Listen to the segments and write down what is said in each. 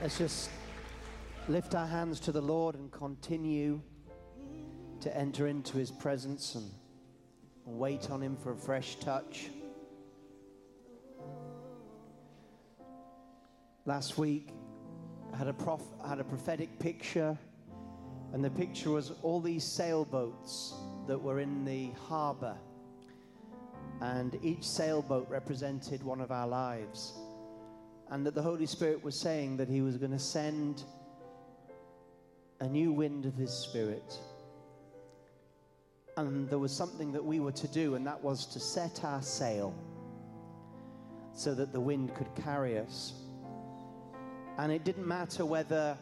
Let's just lift our hands to the Lord and continue to enter into His presence and wait on Him for a fresh touch. Last week, I had a, prof- had a prophetic picture, and the picture was all these sailboats that were in the harbor, and each sailboat represented one of our lives and that the Holy Spirit was saying that He was going to send a new wind of His Spirit. And there was something that we were to do, and that was to set our sail so that the wind could carry us. And it didn't matter whether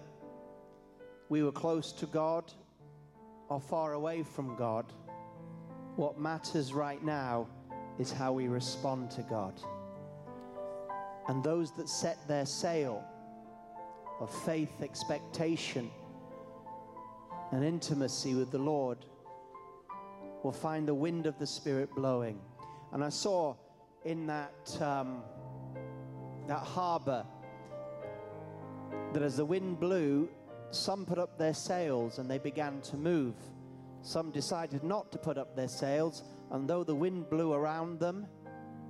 we were close to God or far away from God. What matters right now is how we respond to God. And those that set their sail of faith, expectation, and intimacy with the Lord will find the wind of the Spirit blowing. And I saw in that, um, that harbor that as the wind blew, some put up their sails and they began to move. Some decided not to put up their sails, and though the wind blew around them,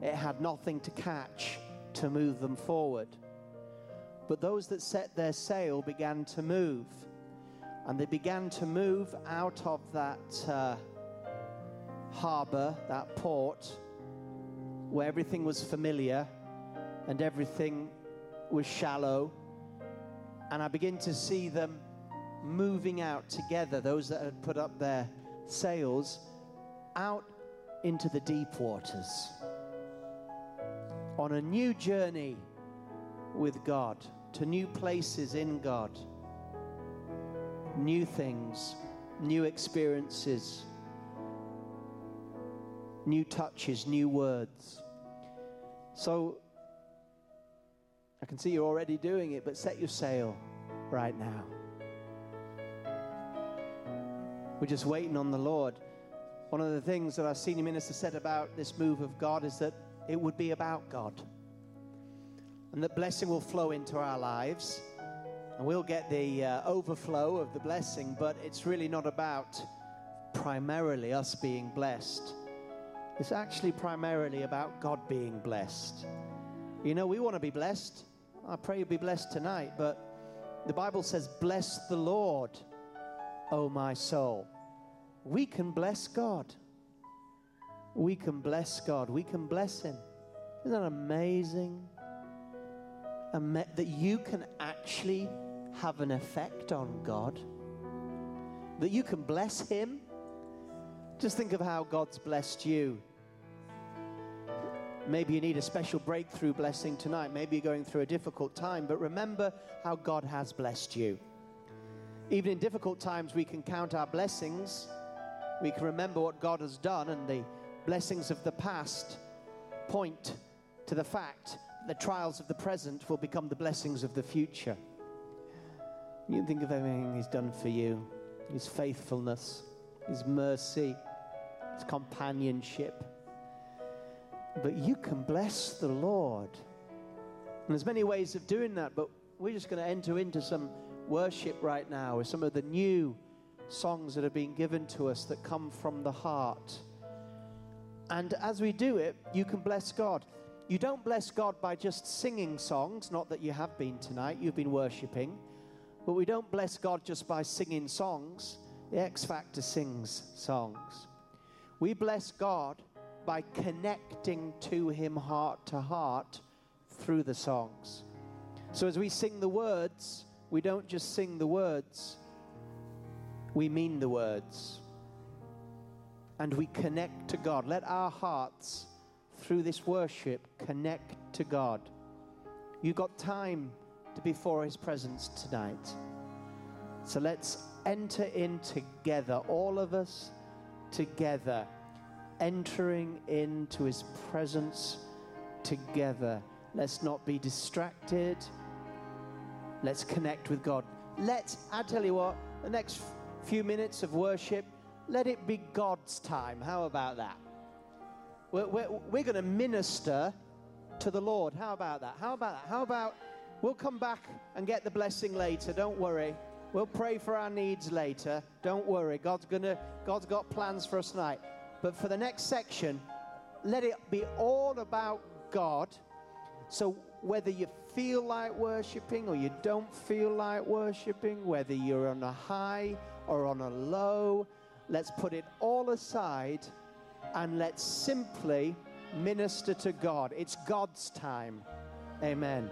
it had nothing to catch to move them forward. But those that set their sail began to move. And they began to move out of that uh, harbor, that port, where everything was familiar and everything was shallow. And I begin to see them moving out together, those that had put up their sails, out into the deep waters on a new journey with God, to new places in God, new things, new experiences, new touches, new words. So I can see you're already doing it, but set your sail right now. We're just waiting on the Lord. One of the things that our senior minister said about this move of God is that it would be about God. And that blessing will flow into our lives. And we'll get the uh, overflow of the blessing, but it's really not about primarily us being blessed. It's actually primarily about God being blessed. You know, we want to be blessed. I pray you'll be blessed tonight, but the Bible says, Bless the Lord, O my soul. We can bless God we can bless God. We can bless Him. Isn't that amazing? that you can actually have an effect on God. That you can bless Him. Just think of how God's blessed you. Maybe you need a special breakthrough blessing tonight. Maybe you're going through a difficult time, but remember how God has blessed you. Even in difficult times, we can count our blessings. We can remember what God has done and the blessings of the past point to the fact that the trials of the present will become the blessings of the future. You think of everything He's done for you His faithfulness, His mercy, His companionship. But you can bless the Lord. And there's many ways of doing that, but we're just going to enter into some worship right now with some of the new songs that have been given to us that come from the heart. And as we do it, you can bless God. You don't bless God by just singing songs, not that you have been tonight, you've been worshiping. But we don't bless God just by singing songs. The X Factor sings songs. We bless God by connecting to Him heart to heart through the songs. So as we sing the words, we don't just sing the words, we mean the words and we connect to God. Let our hearts, through this worship, connect to God. You've got time to be before His presence tonight. So let's enter in together, all of us together, entering into His presence together. Let's not be distracted. Let's connect with God. Let's, I tell you what, the next few minutes of worship, let it be God's time. How about that? We're, we're, we're going to minister to the Lord. How about that? How about that? How about We'll come back and get the blessing later. Don't worry. We'll pray for our needs later. Don't worry. God's gonna God's got plans for us tonight. But for the next section, let it be all about God. So whether you feel like worshiping or you don't feel like worshiping, whether you're on a high or on a low, let's put it all aside and let's simply minister to God. It's God's time. Amen.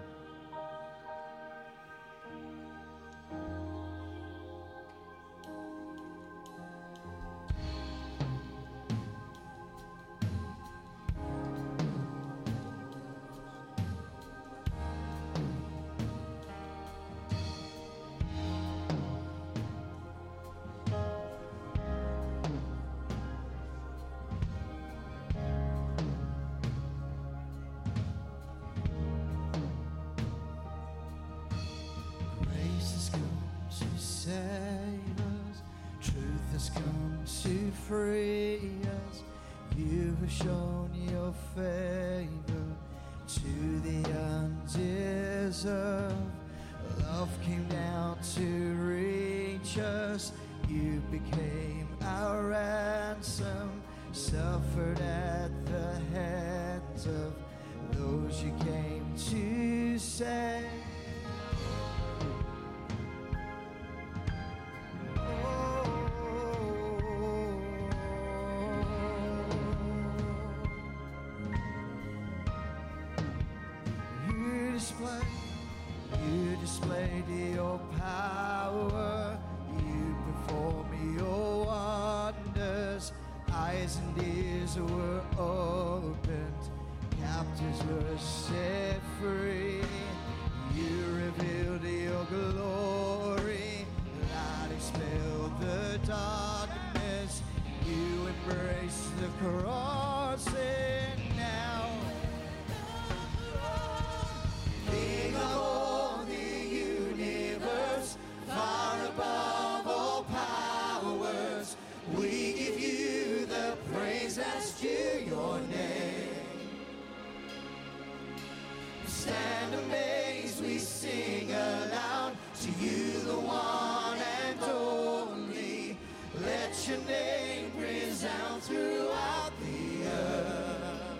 To you, the one and only. Let your name resound throughout the earth.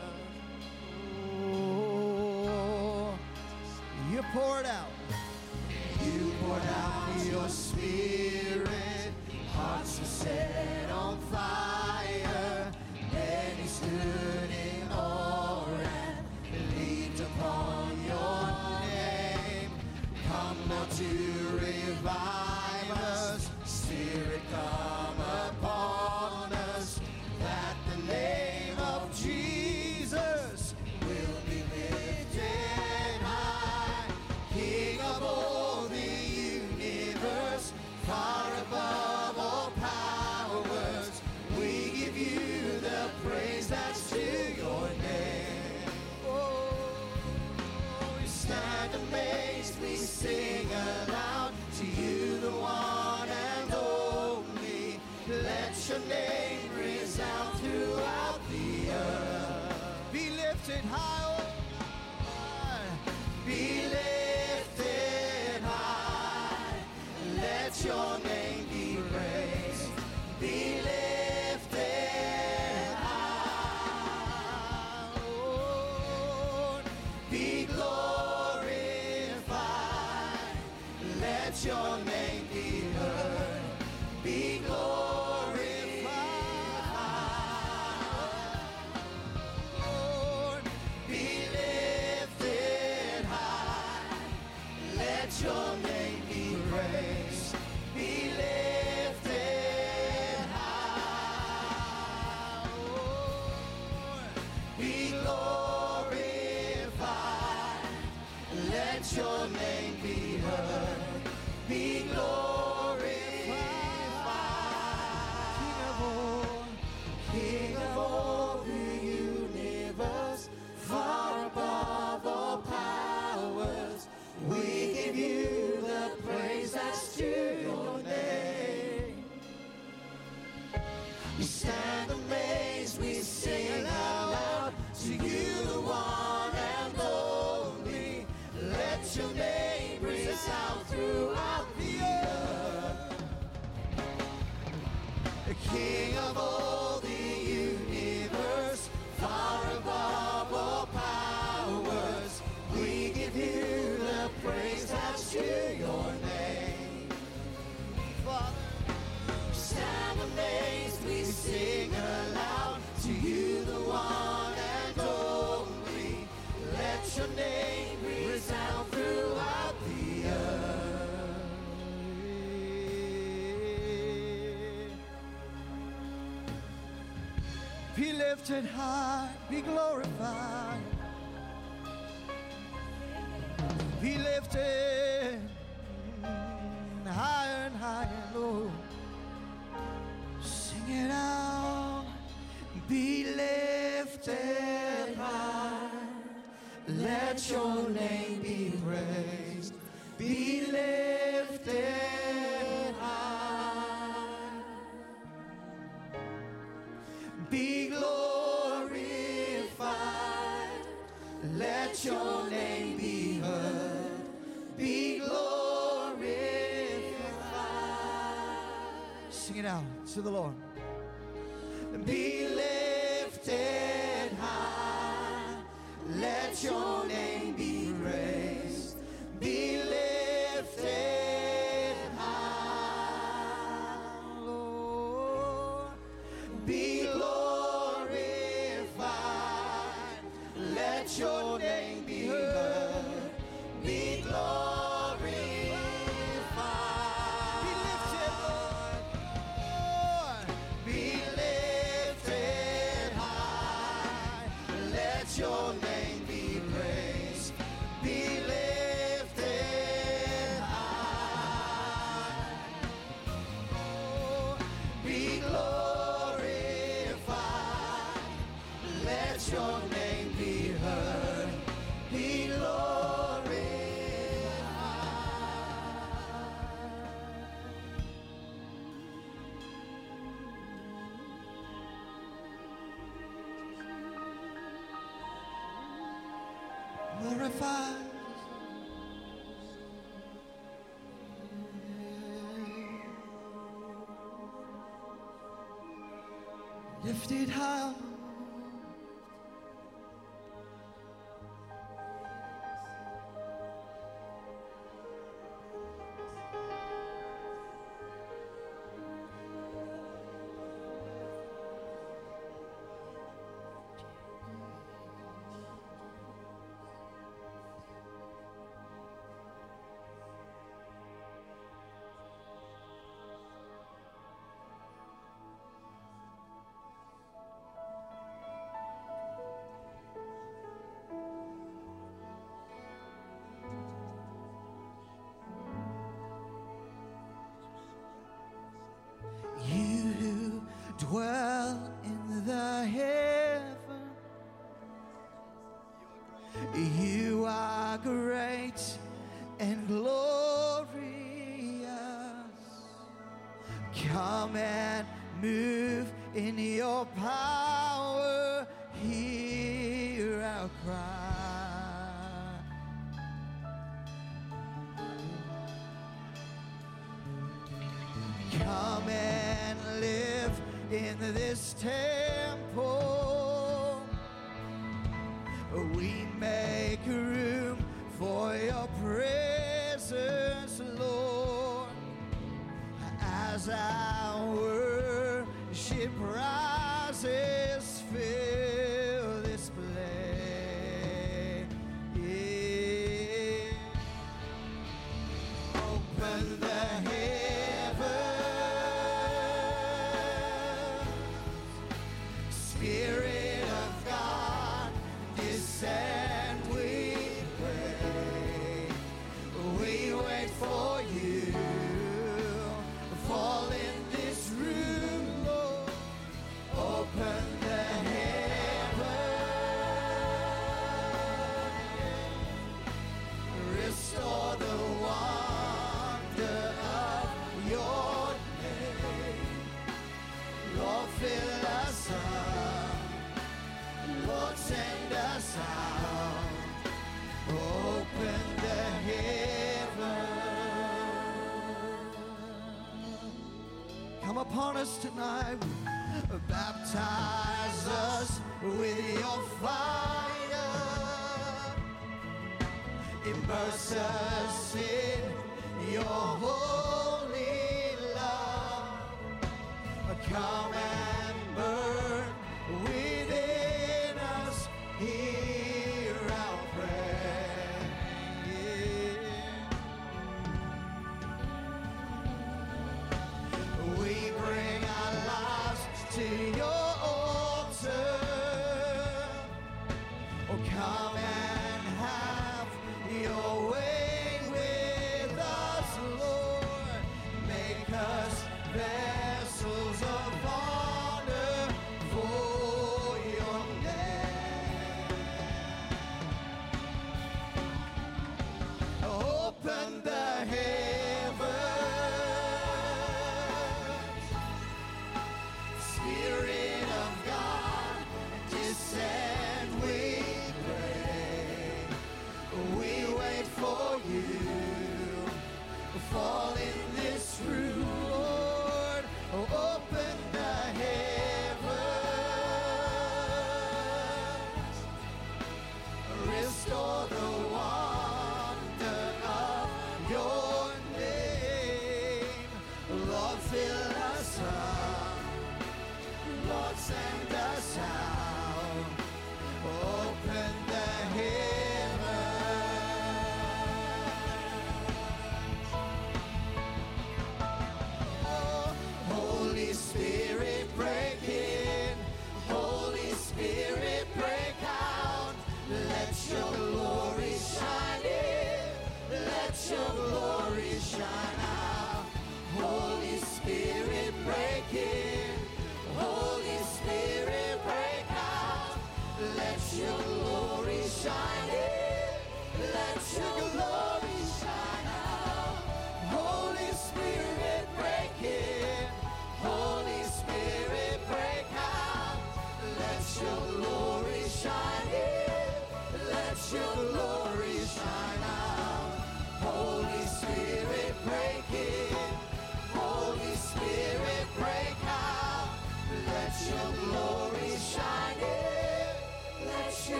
Oh, you poured out. You poured out your spirit. Hearts were set lifted be glorified. to the Lord. lifted high. come upon us tonight. Baptize us with your fire. Immerse us in your holy love. Come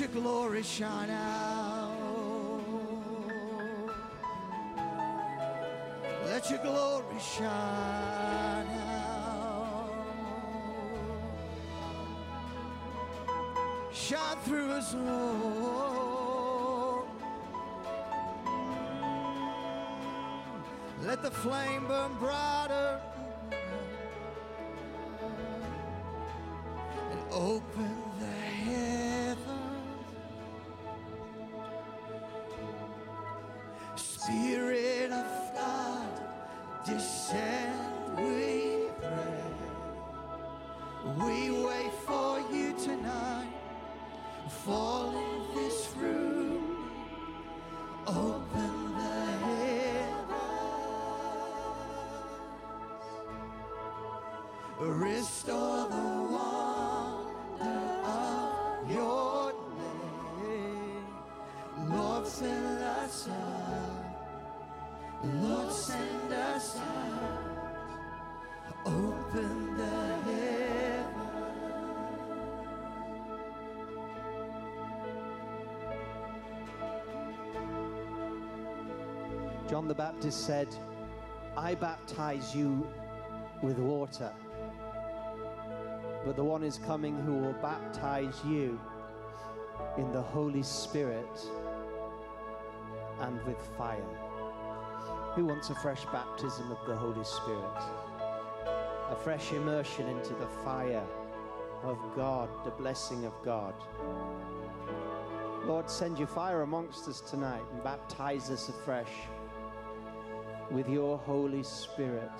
your glory shine out. John the Baptist said, I baptize you with water, but the one is coming who will baptize you in the Holy Spirit and with fire. Who wants a fresh baptism of the Holy Spirit? A fresh immersion into the fire of God, the blessing of God. Lord, send your fire amongst us tonight and baptize us afresh with your Holy Spirit.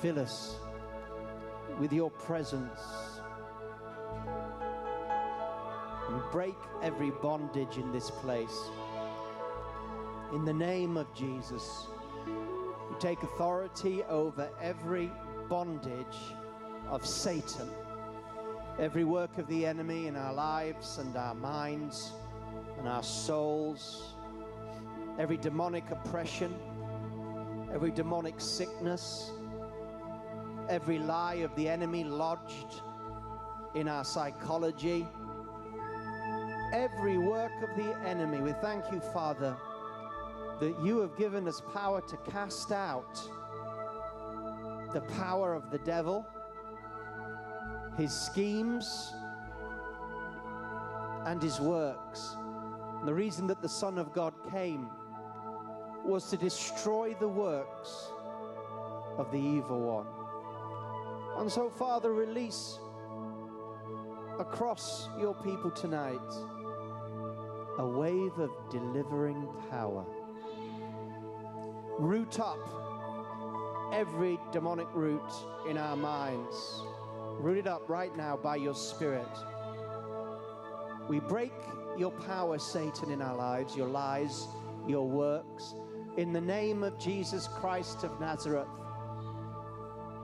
Fill us with your presence. And break every bondage in this place. In the name of Jesus, we take authority over every bondage of Satan, every work of the enemy in our lives and our minds and our souls every demonic oppression, every demonic sickness, every lie of the enemy lodged in our psychology, every work of the enemy. We thank you, Father, that you have given us power to cast out the power of the devil, his schemes, and his works. And the reason that the Son of God came was to destroy the works of the evil one. And so, Father, release across your people tonight a wave of delivering power. Root up every demonic root in our minds. Root it up right now by your Spirit. We break your power, Satan, in our lives, your lies, your works. In the name of Jesus Christ of Nazareth,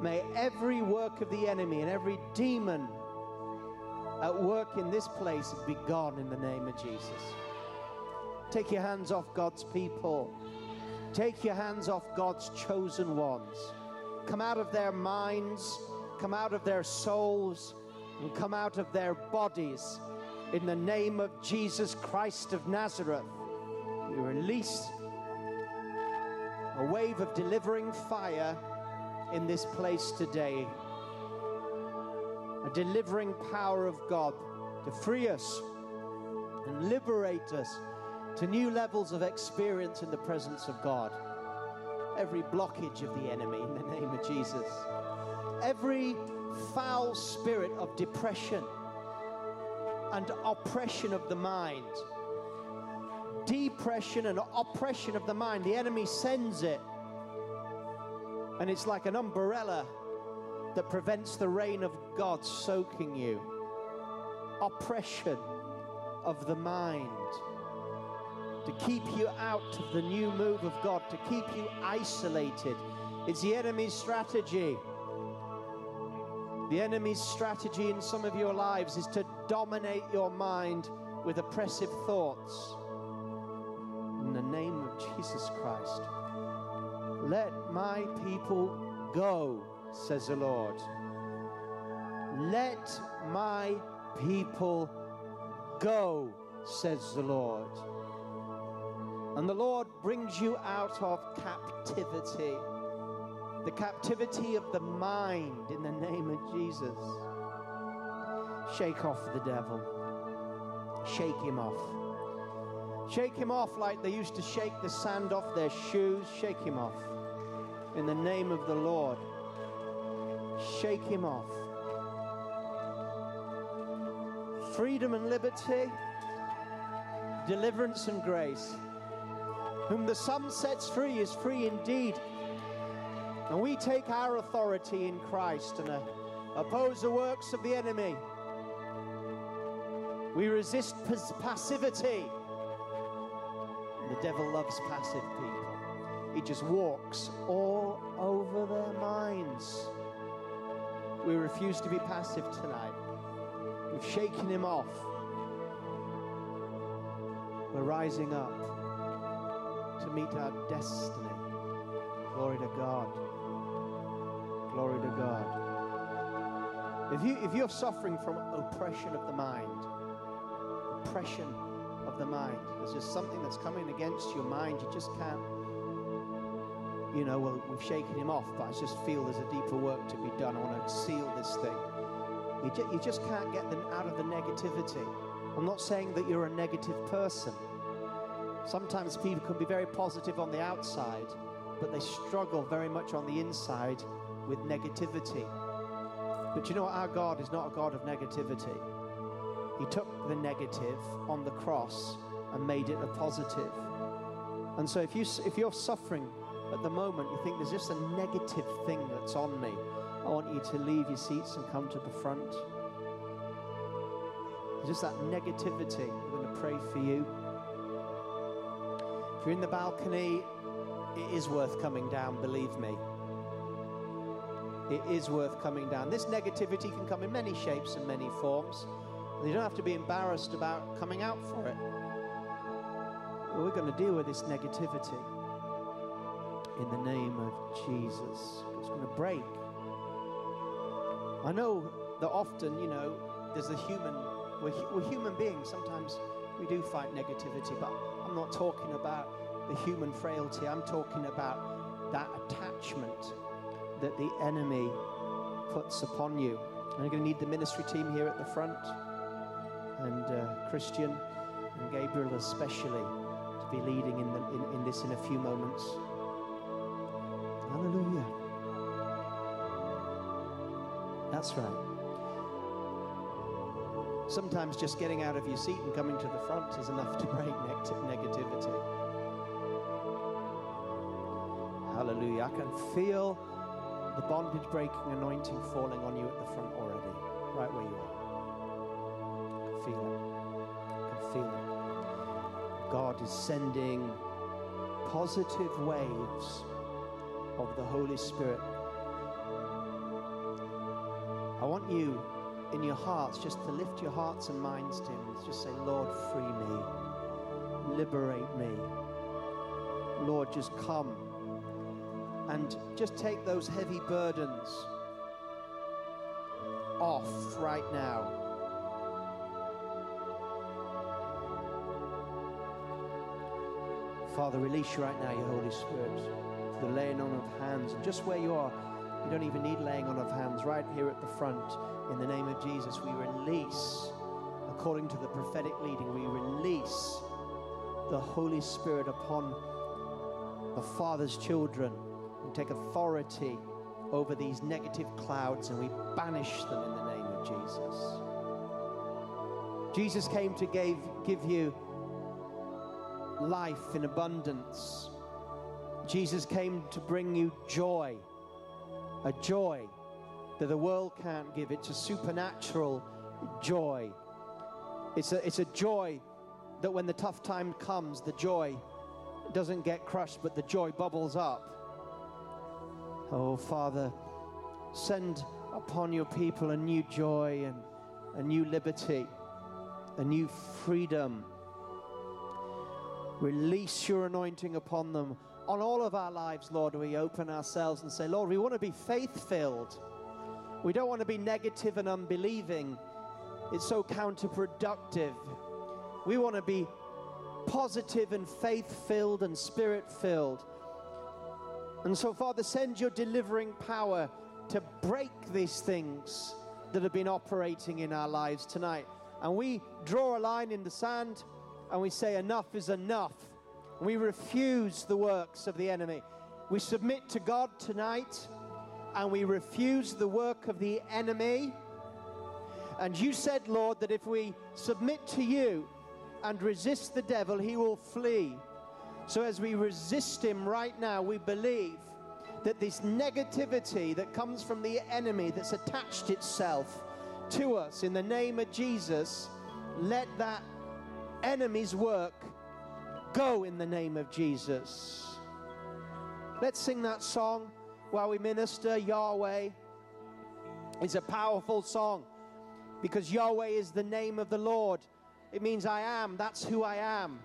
may every work of the enemy and every demon at work in this place be gone in the name of Jesus. Take your hands off God's people. Take your hands off God's chosen ones. Come out of their minds, come out of their souls, and come out of their bodies in the name of Jesus Christ of Nazareth. We release a wave of delivering fire in this place today. A delivering power of God to free us and liberate us to new levels of experience in the presence of God. Every blockage of the enemy in the name of Jesus. Every foul spirit of depression and oppression of the mind. Depression and oppression of the mind. The enemy sends it. And it's like an umbrella that prevents the rain of God soaking you. Oppression of the mind to keep you out of the new move of God, to keep you isolated. It's the enemy's strategy. The enemy's strategy in some of your lives is to dominate your mind with oppressive thoughts. In the name of Jesus Christ, let my people go, says the Lord. Let my people Go, says the Lord. And the Lord brings you out of captivity, the captivity of the mind in the name of Jesus. Shake off the devil, shake him off. Shake him off like they used to shake the sand off their shoes. Shake him off. In the name of the Lord. Shake him off. Freedom and liberty, deliverance and grace. Whom the Son sets free is free indeed. And we take our authority in Christ and uh, oppose the works of the enemy. We resist pas- passivity. Devil loves passive people. He just walks all over their minds. We refuse to be passive tonight. We've shaken him off. We're rising up to meet our destiny. Glory to God. Glory to God. If, you, if you're suffering from oppression of the mind, oppression the mind, there's just something that's coming against your mind, you just can't, you know, well, we've shaken him off, but I just feel there's a deeper work to be done. I want to seal this thing. You, ju- you just can't get them out of the negativity. I'm not saying that you're a negative person. Sometimes people can be very positive on the outside, but they struggle very much on the inside with negativity. But you know what? Our God is not a God of negativity. He took the negative on the cross and made it a positive. And so if, you, if you're suffering at the moment, you think there's just a negative thing that's on me, I want you to leave your seats and come to the front. Just that negativity. We're going to pray for you. If you're in the balcony, it is worth coming down, believe me. It is worth coming down. This negativity can come in many shapes and many forms. And you don't have to be embarrassed about coming out for it. But we're going to deal with this negativity in the name of Jesus. It's going to break. I know that often, you know, there's a human, we're, we're human beings. Sometimes we do fight negativity, but I'm not talking about the human frailty. I'm talking about that attachment that the enemy puts upon you. And you're going to need the ministry team here at the front, and uh, Christian and Gabriel especially to be leading in, the, in, in this in a few moments. Hallelujah. That's right. Sometimes just getting out of your seat and coming to the front is enough to break neg- negativity. Hallelujah. I can feel the bondage breaking anointing falling on you at the front already, right where you are. Is sending positive waves of the Holy Spirit. I want you in your hearts just to lift your hearts and minds to Him. Just say, Lord, free me, liberate me. Lord, just come and just take those heavy burdens off right now. Father, release you right now your Holy Spirit the laying on of hands. And just where you are, you don't even need laying on of hands. Right here at the front, in the name of Jesus, we release, according to the prophetic leading, we release the Holy Spirit upon the Father's children and take authority over these negative clouds and we banish them in the name of Jesus. Jesus came to give, give you life in abundance. Jesus came to bring you joy, a joy that the world can't give. It's a supernatural joy. It's a, it's a joy that when the tough time comes, the joy doesn't get crushed, but the joy bubbles up. Oh, Father, send upon your people a new joy and a new liberty, a new freedom. Release your anointing upon them. On all of our lives, Lord, we open ourselves and say, Lord, we want to be faith filled. We don't want to be negative and unbelieving. It's so counterproductive. We want to be positive and faith filled and spirit filled. And so, Father, send your delivering power to break these things that have been operating in our lives tonight. And we draw a line in the sand and we say, Enough is enough. We refuse the works of the enemy. We submit to God tonight and we refuse the work of the enemy. And you said, Lord, that if we submit to you and resist the devil, he will flee. So as we resist him right now, we believe that this negativity that comes from the enemy that's attached itself to us in the name of Jesus, let that enemy's work go in the name of Jesus. Let's sing that song while we minister. Yahweh is a powerful song because Yahweh is the name of the Lord. It means I am, that's who I am.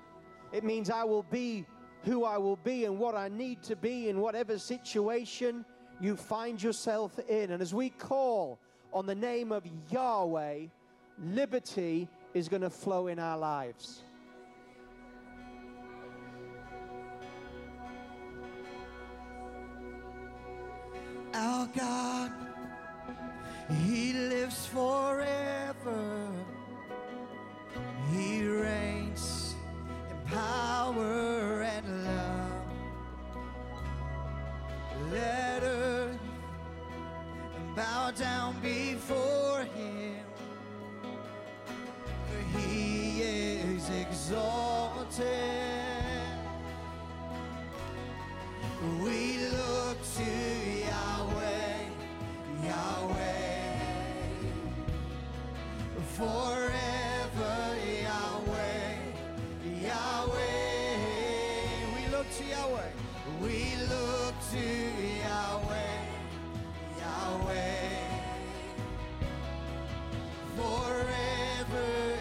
It means I will be who I will be and what I need to be in whatever situation you find yourself in. And as we call on the name of Yahweh, liberty is going to flow in our lives. Our God, He lives forever. He reigns in power and love. Let earth bow down before Him. He is exalted. We look to Yahweh, Yahweh, forever Yahweh, Yahweh. We look to Yahweh, we look to Yahweh, Yahweh, forever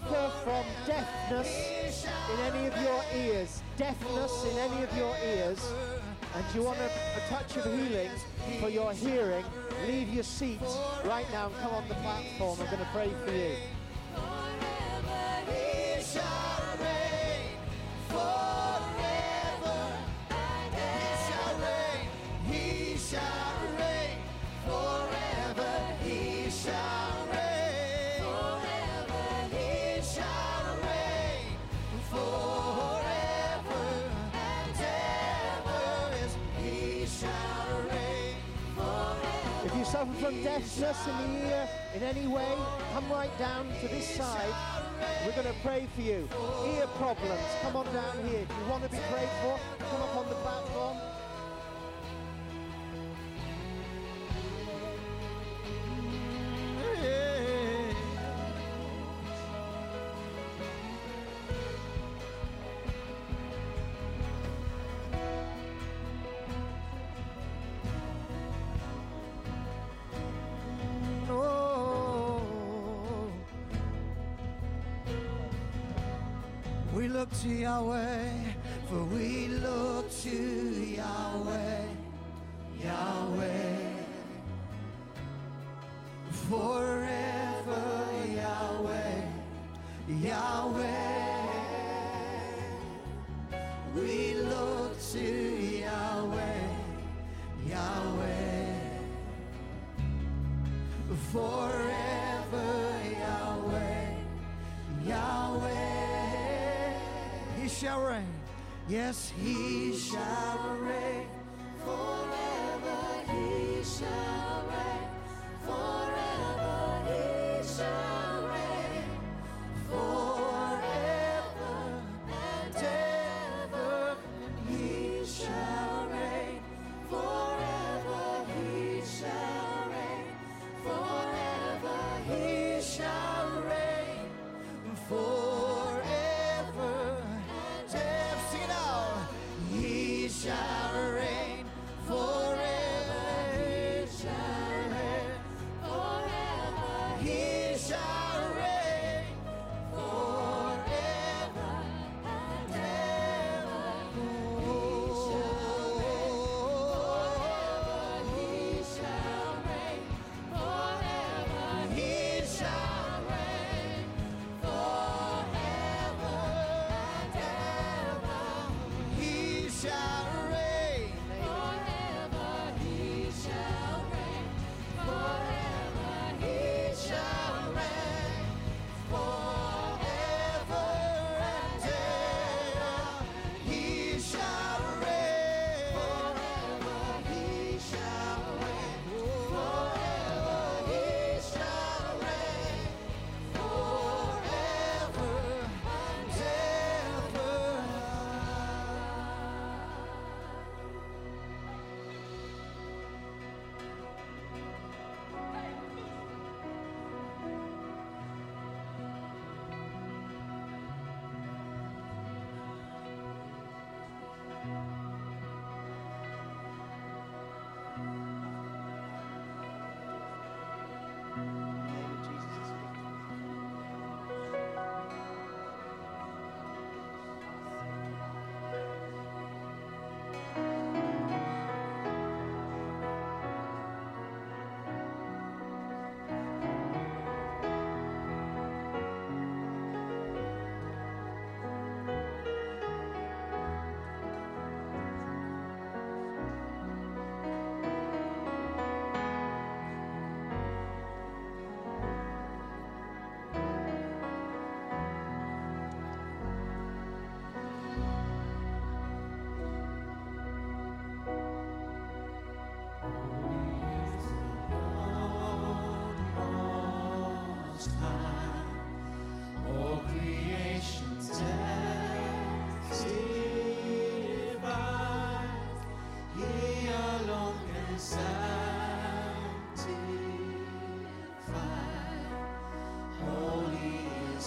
suffer from deafness in any of your ears, deafness in any of your ears, and you want a, a touch of healing for your hearing, leave your seat right now and come on the platform. I'm going to pray for you. Deafness in the ear in any way, come right down to this side. We're going to pray for you. Ear problems, come on down here. If you want to be prayed for, come up on the platform. Look to for we yes, He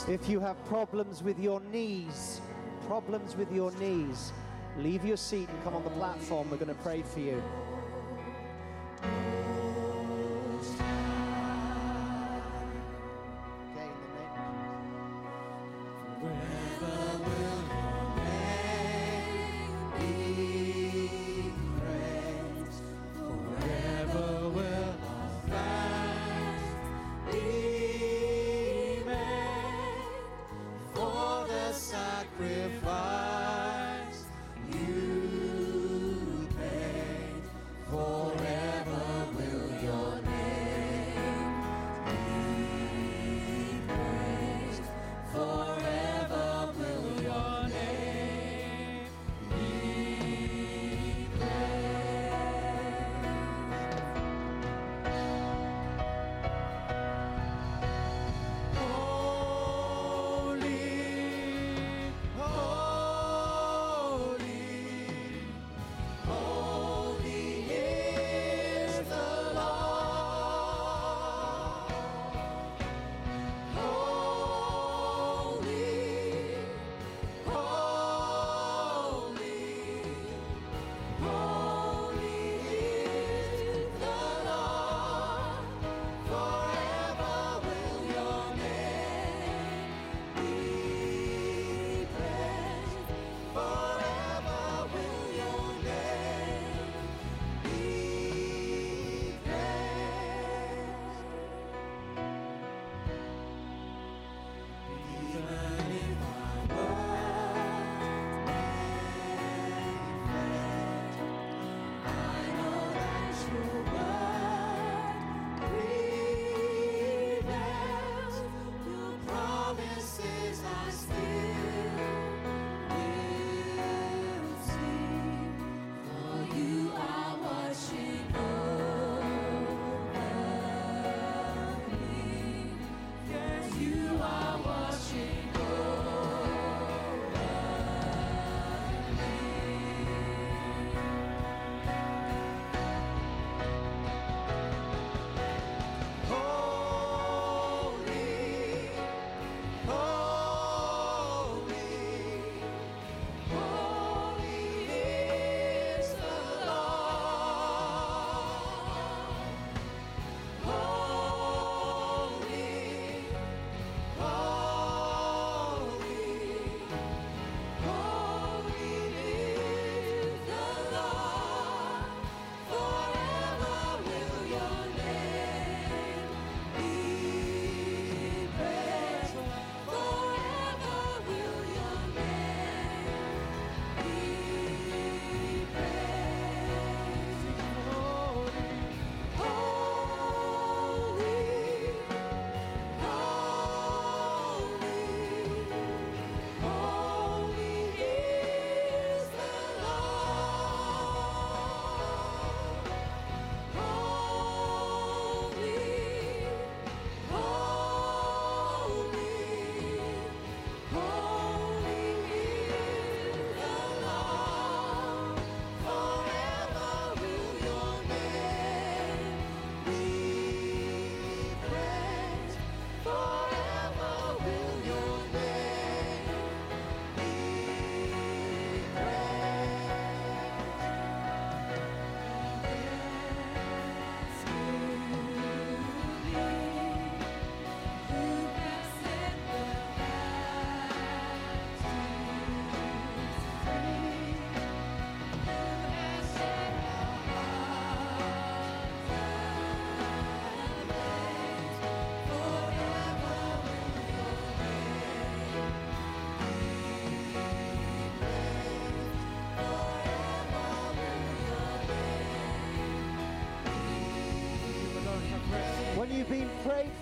If you have problems with your knees, problems with your knees, leave your seat and come on the platform. We're going to pray for you.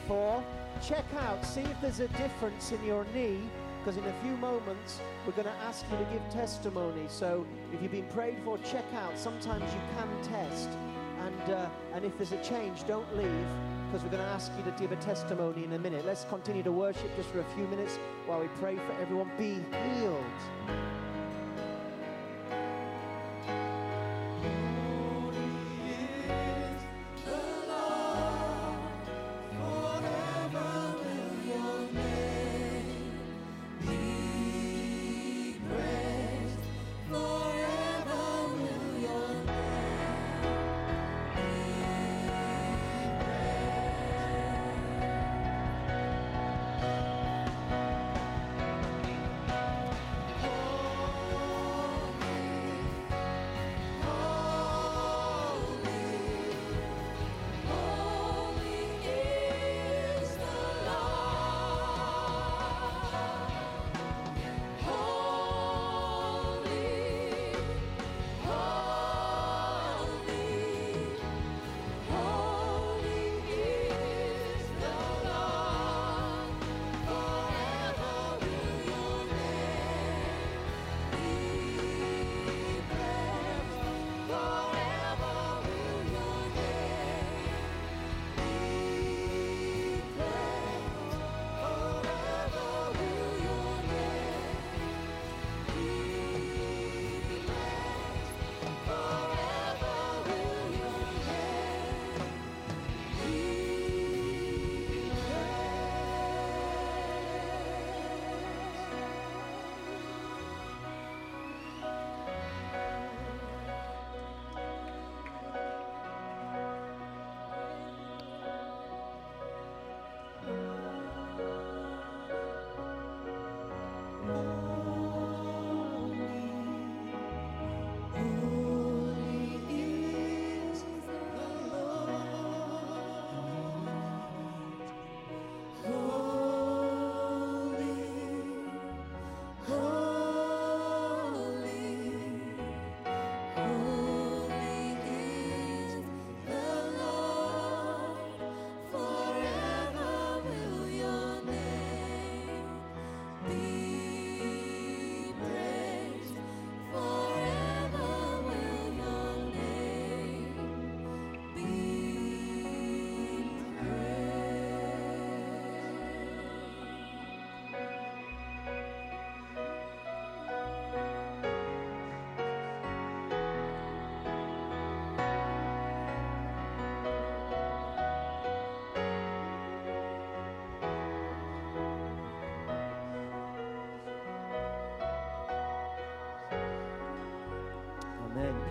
For, check out, see if there's a difference in your knee, because in a few moments we're going to ask you to give testimony. So if you've been prayed for, check out. Sometimes you can test, and uh, and if there's a change, don't leave, because we're going to ask you to give a testimony in a minute. Let's continue to worship just for a few minutes while we pray for everyone. Be healed.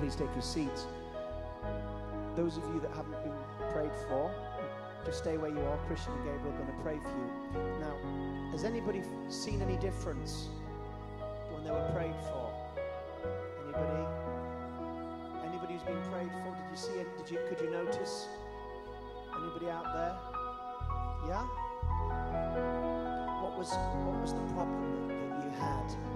Please take your seats. Those of you that haven't been prayed for, just stay where you are. Christian and Gabriel are going to pray for you. Now, has anybody seen any difference when they were prayed for? Anybody? Anybody who's been prayed for? Did you see it? Did you? Could you notice? Anybody out there? Yeah. What was what was the problem that, that you had?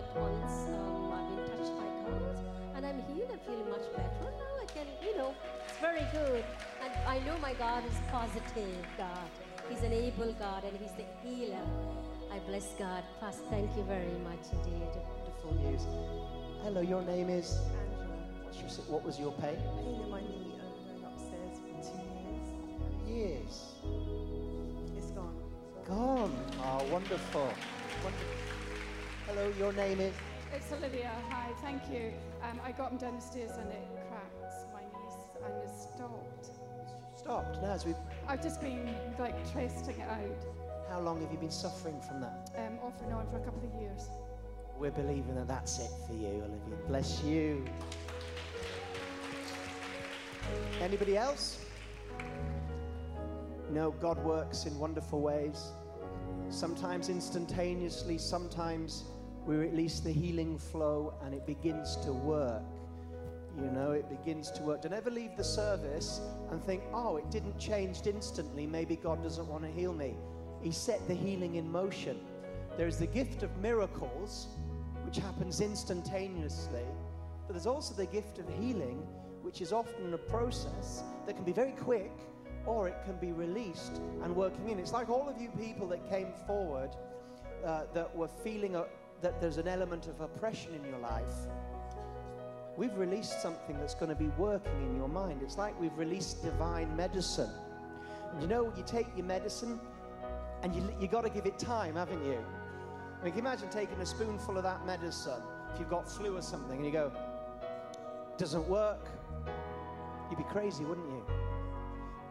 But once um, I've been touched by God and I'm healed, I'm feeling much better. Now I can, you know, it's very good. And I know my God is positive God. He's an able God and He's the healer. I bless God. Pastor, thank you very much indeed. Wonderful news. Hello, your name is. Angela. What's your, what was your pain? Pain in my knee. I've going upstairs for two years. Years. It's gone. Gone. Oh, wonderful. wonderful. Hello, your name is. It's Olivia. Hi, thank you. Um, I got him down the stairs and it cracked my knees and it stopped. Stopped. Now, as we. I've just been like tracing it out, How long have you been suffering from that? um, off and on for a couple of years. We're believing that that's it for you, Olivia. Bless you. Anybody else? No, God works in wonderful ways. Sometimes instantaneously, sometimes we release the healing flow and it begins to work. You know, it begins to work. Don't ever leave the service and think, oh, it didn't change instantly. Maybe God doesn't want to heal me. He set the healing in motion. There's the gift of miracles, which happens instantaneously, but there's also the gift of healing, which is often a process that can be very quick or it can be released and working in. It's like all of you people that came forward uh, that were feeling a, that there's an element of oppression in your life. We've released something that's going to be working in your mind. It's like we've released divine medicine. You know, you take your medicine and you, you got to give it time, haven't you? I mean, can you imagine taking a spoonful of that medicine if you've got flu or something and you go, doesn't work? You'd be crazy, wouldn't you?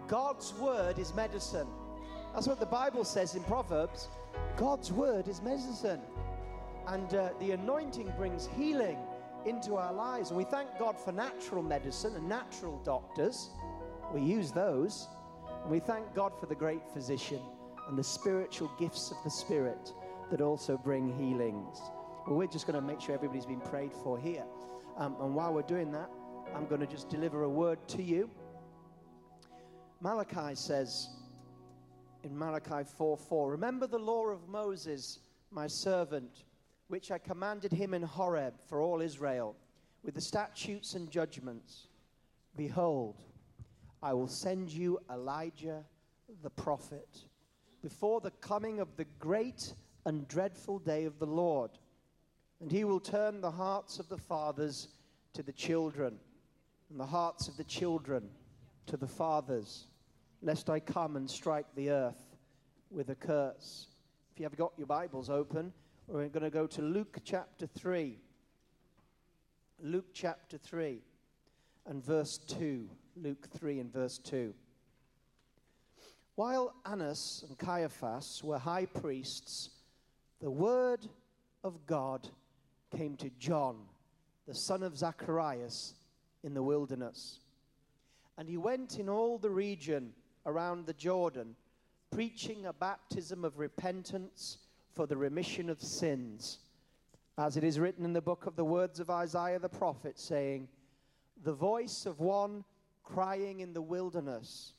God's word is medicine. That's what the Bible says in Proverbs. God's word is medicine. And uh, the anointing brings healing into our lives. And we thank God for natural medicine and natural doctors. We use those. And we thank God for the great physician and the spiritual gifts of the Spirit that also bring healings. Well, we're just going to make sure everybody's been prayed for here. Um, and while we're doing that, I'm going to just deliver a word to you. Malachi says in Malachi 4 4, Remember the law of Moses, my servant, which I commanded him in Horeb for all Israel, with the statutes and judgments. Behold, I will send you Elijah the prophet before the coming of the great and dreadful day of the Lord. And he will turn the hearts of the fathers to the children, and the hearts of the children to the fathers, lest I come and strike the earth with a curse. If you have got your Bibles open, we're going to go to Luke chapter 3. Luke chapter 3 and verse 2. Luke 3 and verse 2. While Annas and Caiaphas were high priests, the word of God came to John, the son of Zacharias, in the wilderness. And he went in all the region around the Jordan, preaching a baptism of repentance for the remission of sins. As it is written in the book of the words of Isaiah the prophet, saying, The voice of one crying in the wilderness,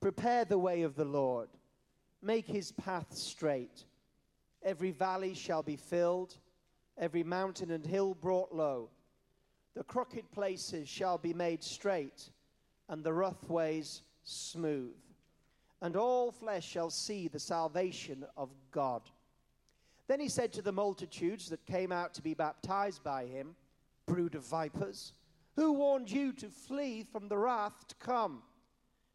Prepare the way of the Lord, make his path straight. Every valley shall be filled, every mountain and hill brought low. The crooked places shall be made straight, and the rough ways smooth. And all flesh shall see the salvation of God. Then he said to the multitudes that came out to be baptized by him, Brood of vipers, who warned you to flee from the wrath to come?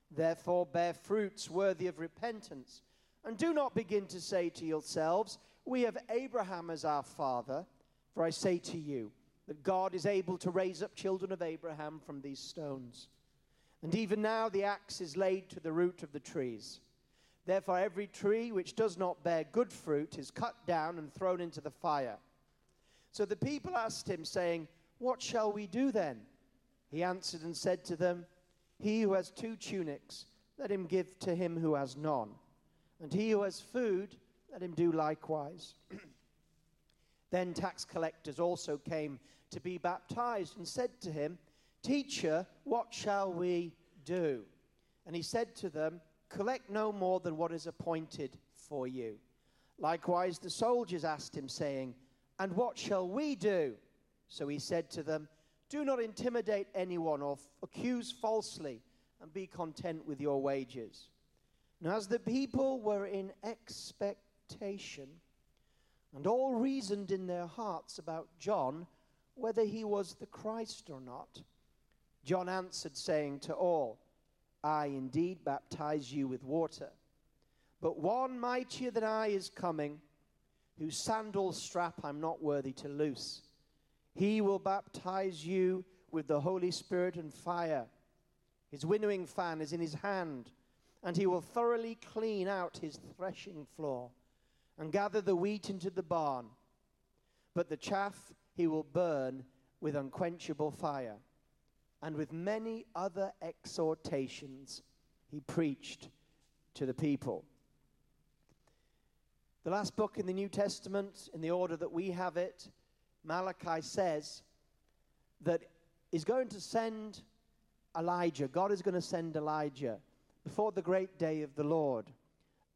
Therefore, bear fruits worthy of repentance. And do not begin to say to yourselves, We have Abraham as our father. For I say to you that God is able to raise up children of Abraham from these stones. And even now the axe is laid to the root of the trees. Therefore, every tree which does not bear good fruit is cut down and thrown into the fire. So the people asked him, saying, What shall we do then? He answered and said to them, He who has two tunics, let him give to him who has none. And he who has food, let him do likewise. then tax collectors also came to be baptized and said to him, Teacher, what shall we do? And he said to them, Collect no more than what is appointed for you. Likewise, the soldiers asked him, saying, And what shall we do? So he said to them, Do not intimidate anyone or accuse falsely, and be content with your wages. Now, as the people were in expectation, and all reasoned in their hearts about John whether he was the Christ or not, John answered, saying to all, I indeed baptize you with water, but one mightier than I is coming, whose sandal strap I'm not worthy to loose. He will baptize you with the Holy Spirit and fire. His winnowing fan is in his hand, and he will thoroughly clean out his threshing floor and gather the wheat into the barn. But the chaff he will burn with unquenchable fire. And with many other exhortations, he preached to the people. The last book in the New Testament, in the order that we have it, Malachi says that he's going to send Elijah. God is going to send Elijah before the great day of the Lord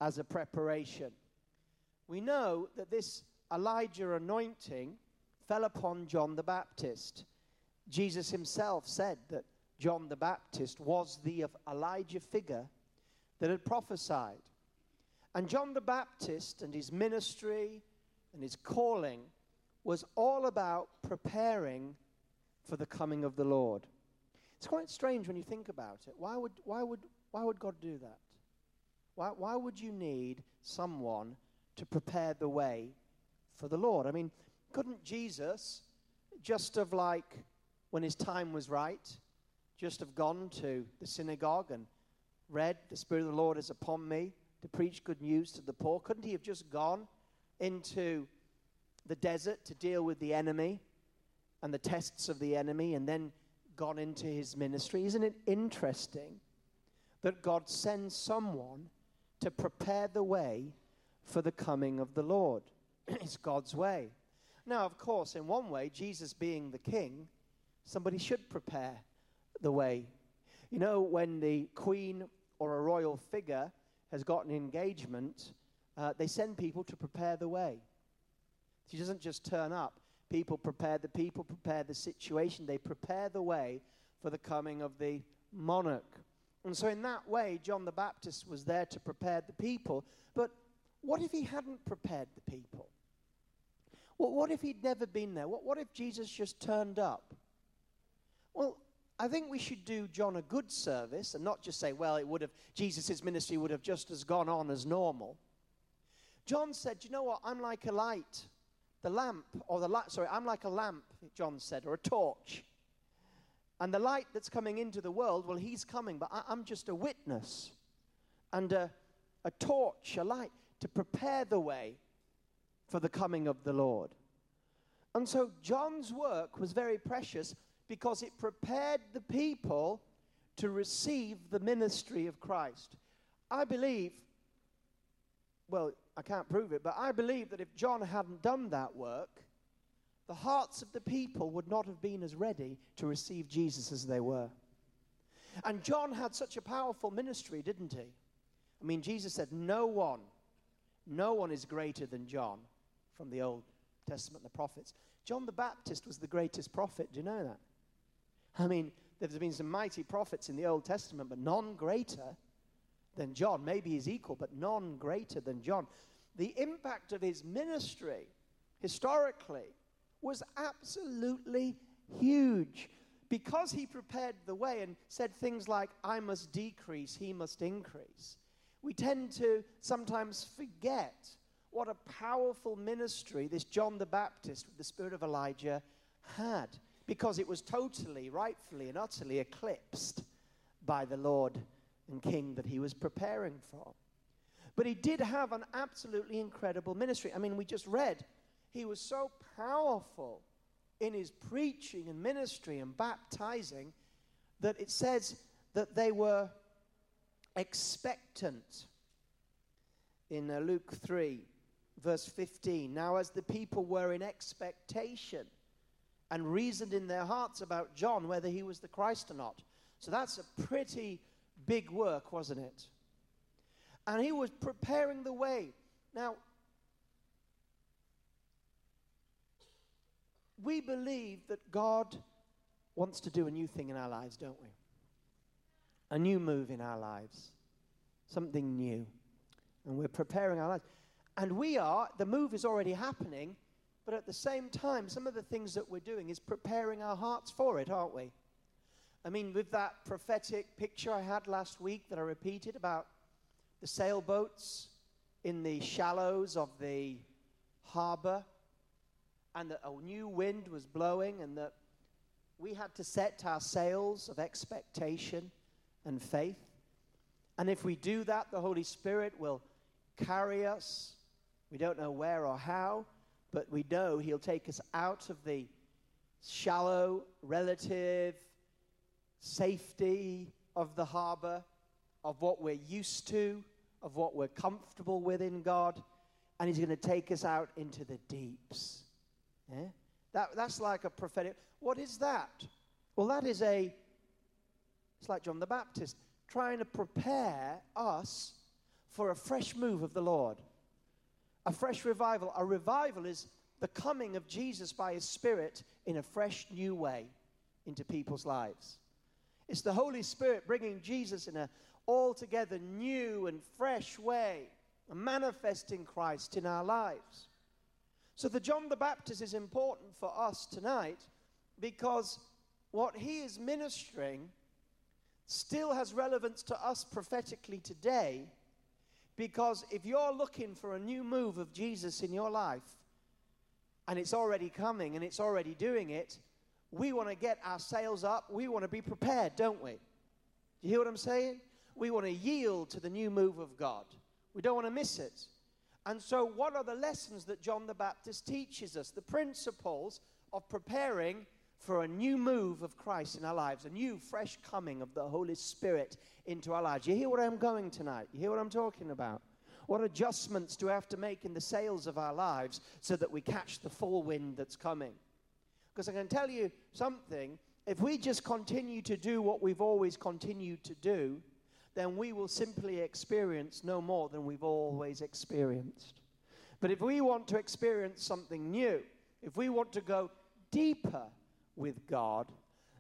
as a preparation. We know that this Elijah anointing fell upon John the Baptist. Jesus himself said that John the Baptist was the Elijah figure that had prophesied. And John the Baptist and his ministry and his calling was all about preparing for the coming of the Lord. It's quite strange when you think about it. Why would, why would, why would God do that? Why, why would you need someone to prepare the way for the Lord? I mean, couldn't Jesus just have, like, when his time was right, just have gone to the synagogue and read, The Spirit of the Lord is upon me to preach good news to the poor? Couldn't he have just gone into the desert to deal with the enemy and the tests of the enemy and then gone into his ministry? Isn't it interesting that God sends someone to prepare the way for the coming of the Lord? it's God's way. Now, of course, in one way, Jesus being the king, somebody should prepare the way. You know, when the queen or a royal figure has got an engagement, uh, they send people to prepare the way. She doesn't just turn up. People prepare the people, prepare the situation. They prepare the way for the coming of the monarch. And so, in that way, John the Baptist was there to prepare the people. But what if he hadn't prepared the people? Well, what if he'd never been there? What, what if Jesus just turned up? Well, I think we should do John a good service and not just say, well, it would have, Jesus' ministry would have just as gone on as normal. John said, you know what? I'm like a light. The lamp, or the light, sorry, I'm like a lamp, John said, or a torch. And the light that's coming into the world, well, he's coming, but I, am just a witness and a, a torch, a light to prepare the way for the coming of the Lord. And so John's work was very precious because it prepared the people to receive the ministry of Christ. I believe, well, I can't prove it, but I believe that if John hadn't done that work, the hearts of the people would not have been as ready to receive Jesus as they were. And John had such a powerful ministry, didn't he? I mean, Jesus said, No one, no one is greater than John from the Old Testament, the prophets. John the Baptist was the greatest prophet. Do you know that? I mean, there's been some mighty prophets in the Old Testament, but none greater than John. Maybe he's equal, but none greater than John. The impact of his ministry historically was absolutely huge because he prepared the way and said things like, I must decrease, he must increase. We tend to sometimes forget what a powerful ministry this John the Baptist with the spirit of Elijah had because it was totally, rightfully, and utterly eclipsed by the Lord and King that he was preparing for. But he did have an absolutely incredible ministry. I mean, we just read he was so powerful in his preaching and ministry and baptizing that it says that they were expectant. In uh, Luke 3, verse 15, now as the people were in expectation, and reasoned in their hearts about John whether he was the Christ or not. So that's a pretty big work, wasn't it? And he was preparing the way. Now, we believe that God wants to do a new thing in our lives, don't we? A new move in our lives, something new. And we're preparing our lives. And we are, the move is already happening, but at the same time, some of the things that we're doing is preparing our hearts for it, aren't we? I mean, with that prophetic picture I had last week that I repeated about the sailboats in the shallows of the harbor, and that a new wind was blowing, and that we had to set our sails of expectation and faith. And if we do that, the Holy Spirit will carry us. We don't know where or how, but we know He'll take us out of the shallow, relative safety of the harbor, of what we're used to, of what we're comfortable with in God, and He's going to take us out into the deeps. Yeah? That, that's like a prophetic. What is that? Well, that is a, it's like John the Baptist trying to prepare us for a fresh move of the Lord a fresh revival. A revival is the coming of Jesus by his Spirit in a fresh new way into people's lives. It's the Holy Spirit bringing Jesus in a altogether new and fresh way, manifesting Christ in our lives. So, the John the Baptist is important for us tonight because what he is ministering still has relevance to us prophetically today. Because if you're looking for a new move of Jesus in your life, and it's already coming and it's already doing it, we want to get our sails up. We want to be prepared, don't we? You hear what I'm saying? We want to yield to the new move of God. We don't want to miss it. And so, what are the lessons that John the Baptist teaches us? The principles of preparing for a new move of Christ in our lives, a new, fresh coming of the Holy Spirit into our lives. You hear what I'm going tonight? You hear what I'm talking about? What adjustments do we have to make in the sails of our lives so that we catch the full wind that's coming? Because I can tell you something if we just continue to do what we've always continued to do, then we will simply experience no more than we've always experienced. But if we want to experience something new, if we want to go deeper with God,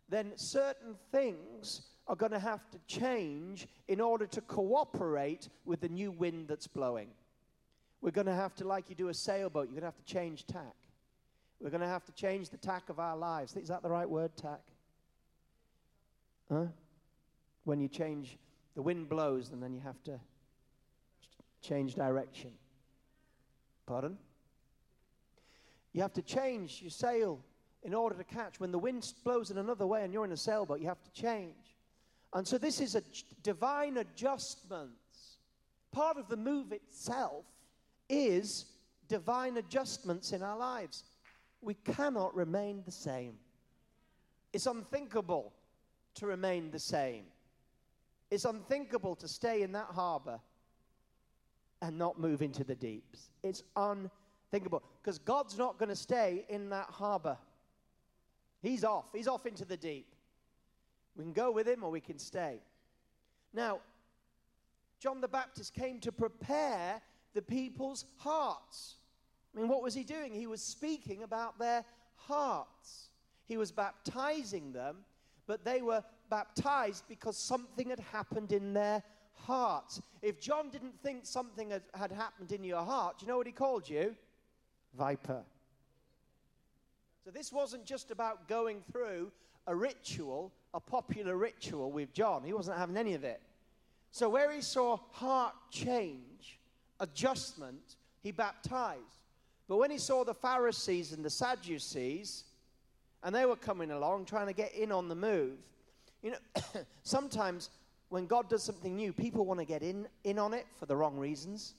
then certain things are going to have to change in order to cooperate with the new wind that's blowing. We're going to have to, like you do a sailboat, you're going to have to change tack. We're going to have to change the tack of our lives. Is that the right word, tack? Huh? When you change, the wind blows, and then you have to change direction. Pardon? You have to change your sail in order to catch. When the wind blows in another way and you're in a sailboat, you have to change. And so this is a divine adjustment. Part of the move itself is divine adjustments in our lives. We cannot remain the same. It's unthinkable to remain the same. It's unthinkable to stay in that harbor and not move into the deeps. It's unthinkable because God's not going to stay in that harbor. He's off. He's off into the deep. We can go with him or we can stay. Now, John the Baptist came to prepare the people's hearts. I mean, what was he doing? He was speaking about their hearts. He was baptizing them, but they were baptized because something had happened in their hearts. If John didn't think something had, happened in your heart, you know what he called you? Viper. So this wasn't just about going through a ritual, a popular ritual with John. He wasn't having any of it. So where he saw heart change, adjustment, he baptized. But when he saw the Pharisees and the Sadducees, and they were coming along trying to get in on the move, you know, sometimes when God does something new, people want to get in, in on it for the wrong reasons.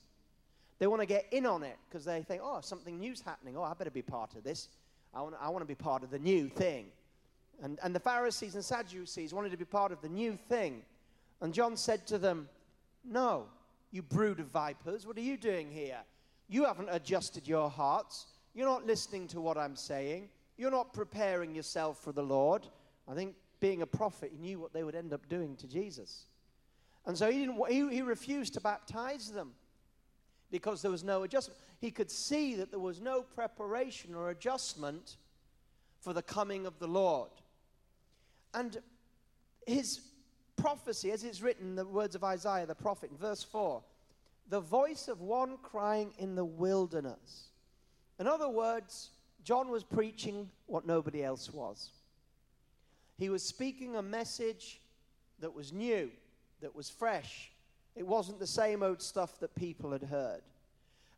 They want to get in on it because they think, oh, something new's happening. Oh, I better be part of this. I want, I want to be part of the new thing. And, and the Pharisees and Sadducees wanted to be part of the new thing. And John said to them, No, you brood of vipers, what are you doing here? You haven't adjusted your hearts. You're not listening to what I'm saying. You're not preparing yourself for the Lord. I think being a prophet, he knew what they would end up doing to Jesus. And so he, didn't, he, he refused to baptize them because there was no adjustment. He could see that there was no preparation or adjustment for the coming of the Lord. And his prophecy, as it's written in the words of Isaiah the prophet in verse 4, the voice of one crying in the wilderness. In other words, John was preaching what nobody else was. He was speaking a message that was new, that was fresh, it wasn't the same old stuff that people had heard.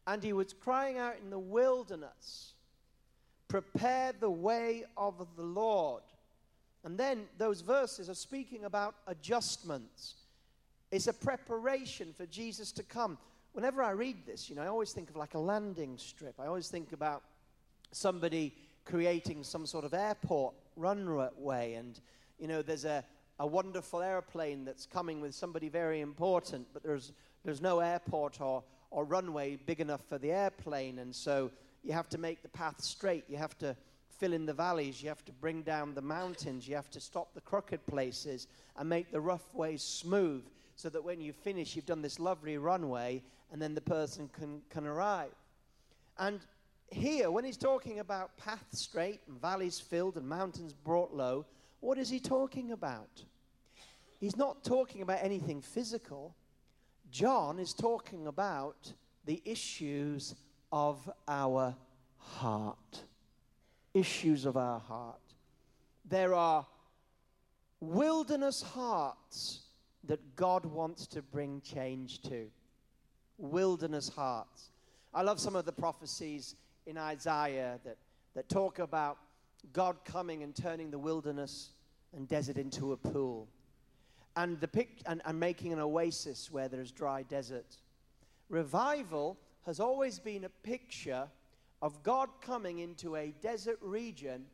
And he was crying out in the wilderness, Prepare the way of the Lord. And then those verses are speaking about adjustments. It's a preparation for Jesus to come. Whenever I read this, you know, I always think of like a landing strip. I always think about somebody creating some sort of airport runway, and you know, there's a, a wonderful airplane that's coming with somebody very important, but there's, there's no airport or, or runway big enough for the airplane. And so you have to make the path straight. You have to fill in the valleys. You have to bring down the mountains. You have to stop the crooked places and make the rough ways smooth so that when you finish, you've done this lovely runway and then the person can, can arrive. And here, when he's talking about path straight and valleys filled and mountains brought low, what is he talking about? he's not talking about anything physical. John is talking about the issues of our heart. Issues of our heart. There are wilderness hearts that God wants to bring change to. Wilderness hearts. I love some of the prophecies in Isaiah that, that talk about God coming and turning the wilderness and desert into a pool and, the pic- and, and making an oasis where there's dry desert. Revival has always been a picture of God coming into a desert region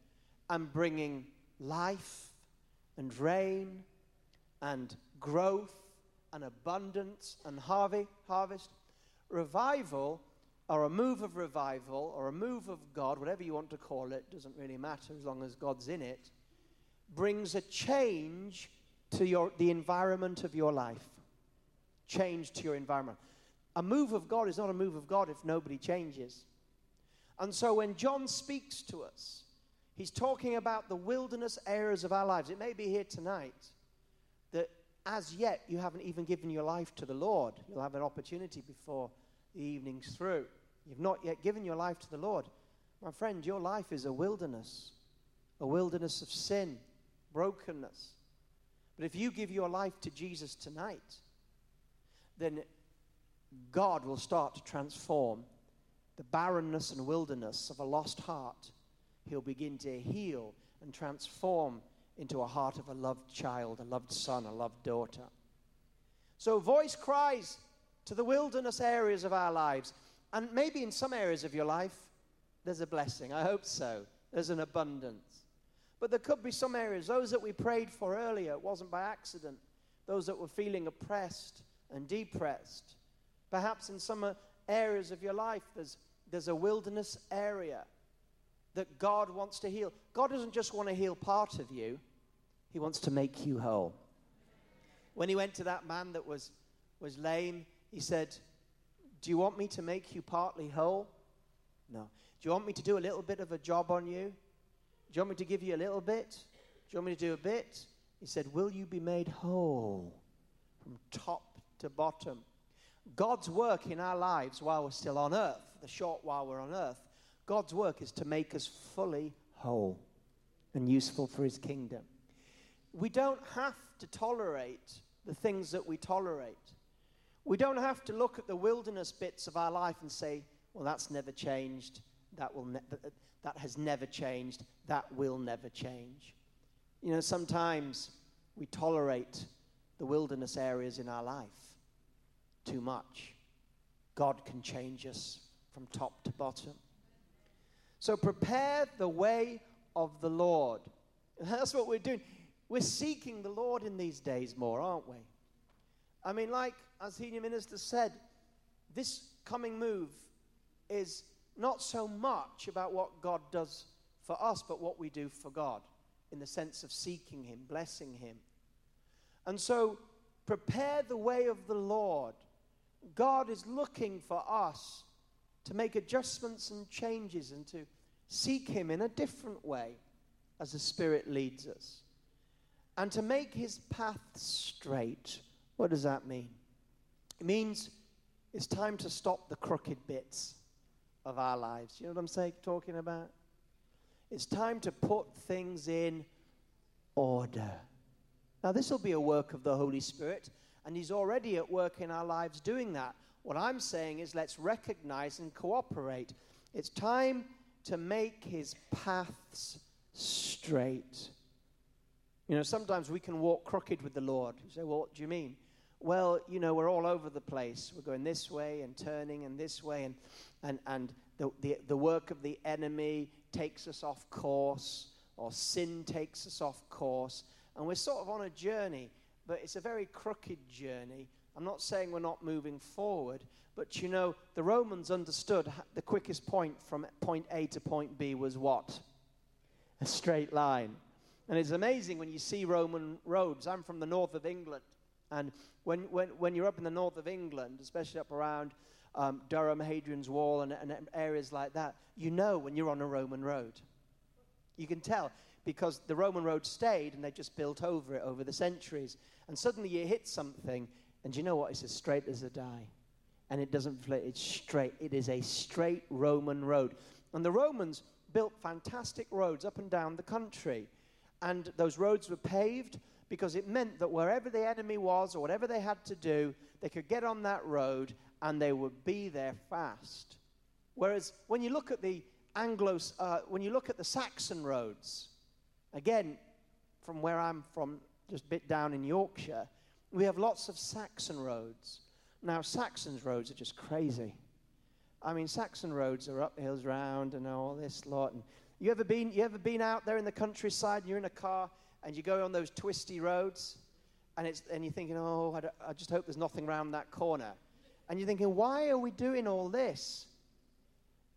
and bringing life and rain and growth and abundance and harvey, harvest. Revival, or a move of revival, or a move of God, whatever you want to call it, doesn't really matter as long as God's in it, brings a change to your, the environment of your life. Change to your environment. A move of God is not a move of God if nobody changes. And so when John speaks to us, he's talking about the wilderness areas of our lives. It may be here tonight that as yet you haven't even given your life to the Lord. You'll have an opportunity before the evening's through. You've not yet given your life to the Lord. My friend, your life is a wilderness, a wilderness of sin, brokenness. But if you give your life to Jesus tonight, then God will start to transform the barrenness and wilderness of a lost heart. He'll begin to heal and transform into a heart of a loved child, a loved son, a loved daughter. So, voice cries to the wilderness areas of our lives. And maybe in some areas of your life, there's a blessing. I hope so. There's an abundance. But there could be some areas, those that we prayed for earlier, it wasn't by accident. Those that were feeling oppressed and depressed. Perhaps in some areas of your life, there's, there's a wilderness area that God wants to heal. God doesn't just want to heal part of you, He wants to make you whole. When He went to that man that was, was lame, He said, Do you want me to make you partly whole? No. Do you want me to do a little bit of a job on you? Do you want me to give you a little bit? Do you want me to do a bit? He said, Will you be made whole from top to bottom? God's work in our lives while we're still on earth, the short while we're on earth, God's work is to make us fully whole and useful for his kingdom. We don't have to tolerate the things that we tolerate. We don't have to look at the wilderness bits of our life and say, well, that's never changed. That, will ne- that has never changed. That will never change. You know, sometimes we tolerate the wilderness areas in our life too much. God can change us from top to bottom. So prepare the way of the Lord. And that's what we're doing. We're seeking the Lord in these days more, aren't we? I mean, like as senior minister said, this coming move is not so much about what God does for us, but what we do for God in the sense of seeking Him, blessing Him. And so, prepare the way of the Lord. God is looking for us to make adjustments and changes and to seek Him in a different way as the Spirit leads us. And to make His path straight. What does that mean? It means it's time to stop the crooked bits of our lives. You know what I'm saying, talking about? It's time to put things in order. Now, this will be a work of the Holy Spirit, and He's already at work in our lives doing that. What I'm saying is let's recognize and cooperate. It's time to make His paths straight. You know, sometimes we can walk crooked with the Lord. You say, well, what do you mean? Well, you know, we're all over the place. We're going this way and turning and this way, and, and, and the, the, the work of the enemy takes us off course, or sin takes us off course. And we're sort of on a journey, but it's a very crooked journey. I'm not saying we're not moving forward, but you know, the Romans understood the quickest point from point A to point B was what? A straight line. And it's amazing when you see Roman roads. I'm from the north of England. And when, when, when you're up in the north of England, especially up around um, Durham, Hadrian's Wall, and, and areas like that, you know when you're on a Roman road. You can tell because the Roman road stayed and they just built over it over the centuries. And suddenly you hit something, and you know what? It's as straight as a die. And it doesn't flit, it's straight. It is a straight Roman road. And the Romans built fantastic roads up and down the country. And those roads were paved because it meant that wherever the enemy was or whatever they had to do, they could get on that road and they would be there fast. Whereas when you look at the Anglo, uh, when you look at the Saxon roads, again, from where I'm from, just a bit down in Yorkshire, we have lots of Saxon roads. Now, Saxon's roads are just crazy. I mean, Saxon roads are up hills round and all this lot. And you ever been, you ever been out there in the countryside and you're in a car and you go on those twisty roads and, it's, and you're thinking, oh, I, I just hope there's nothing around that corner. And you're thinking, why are we doing all this?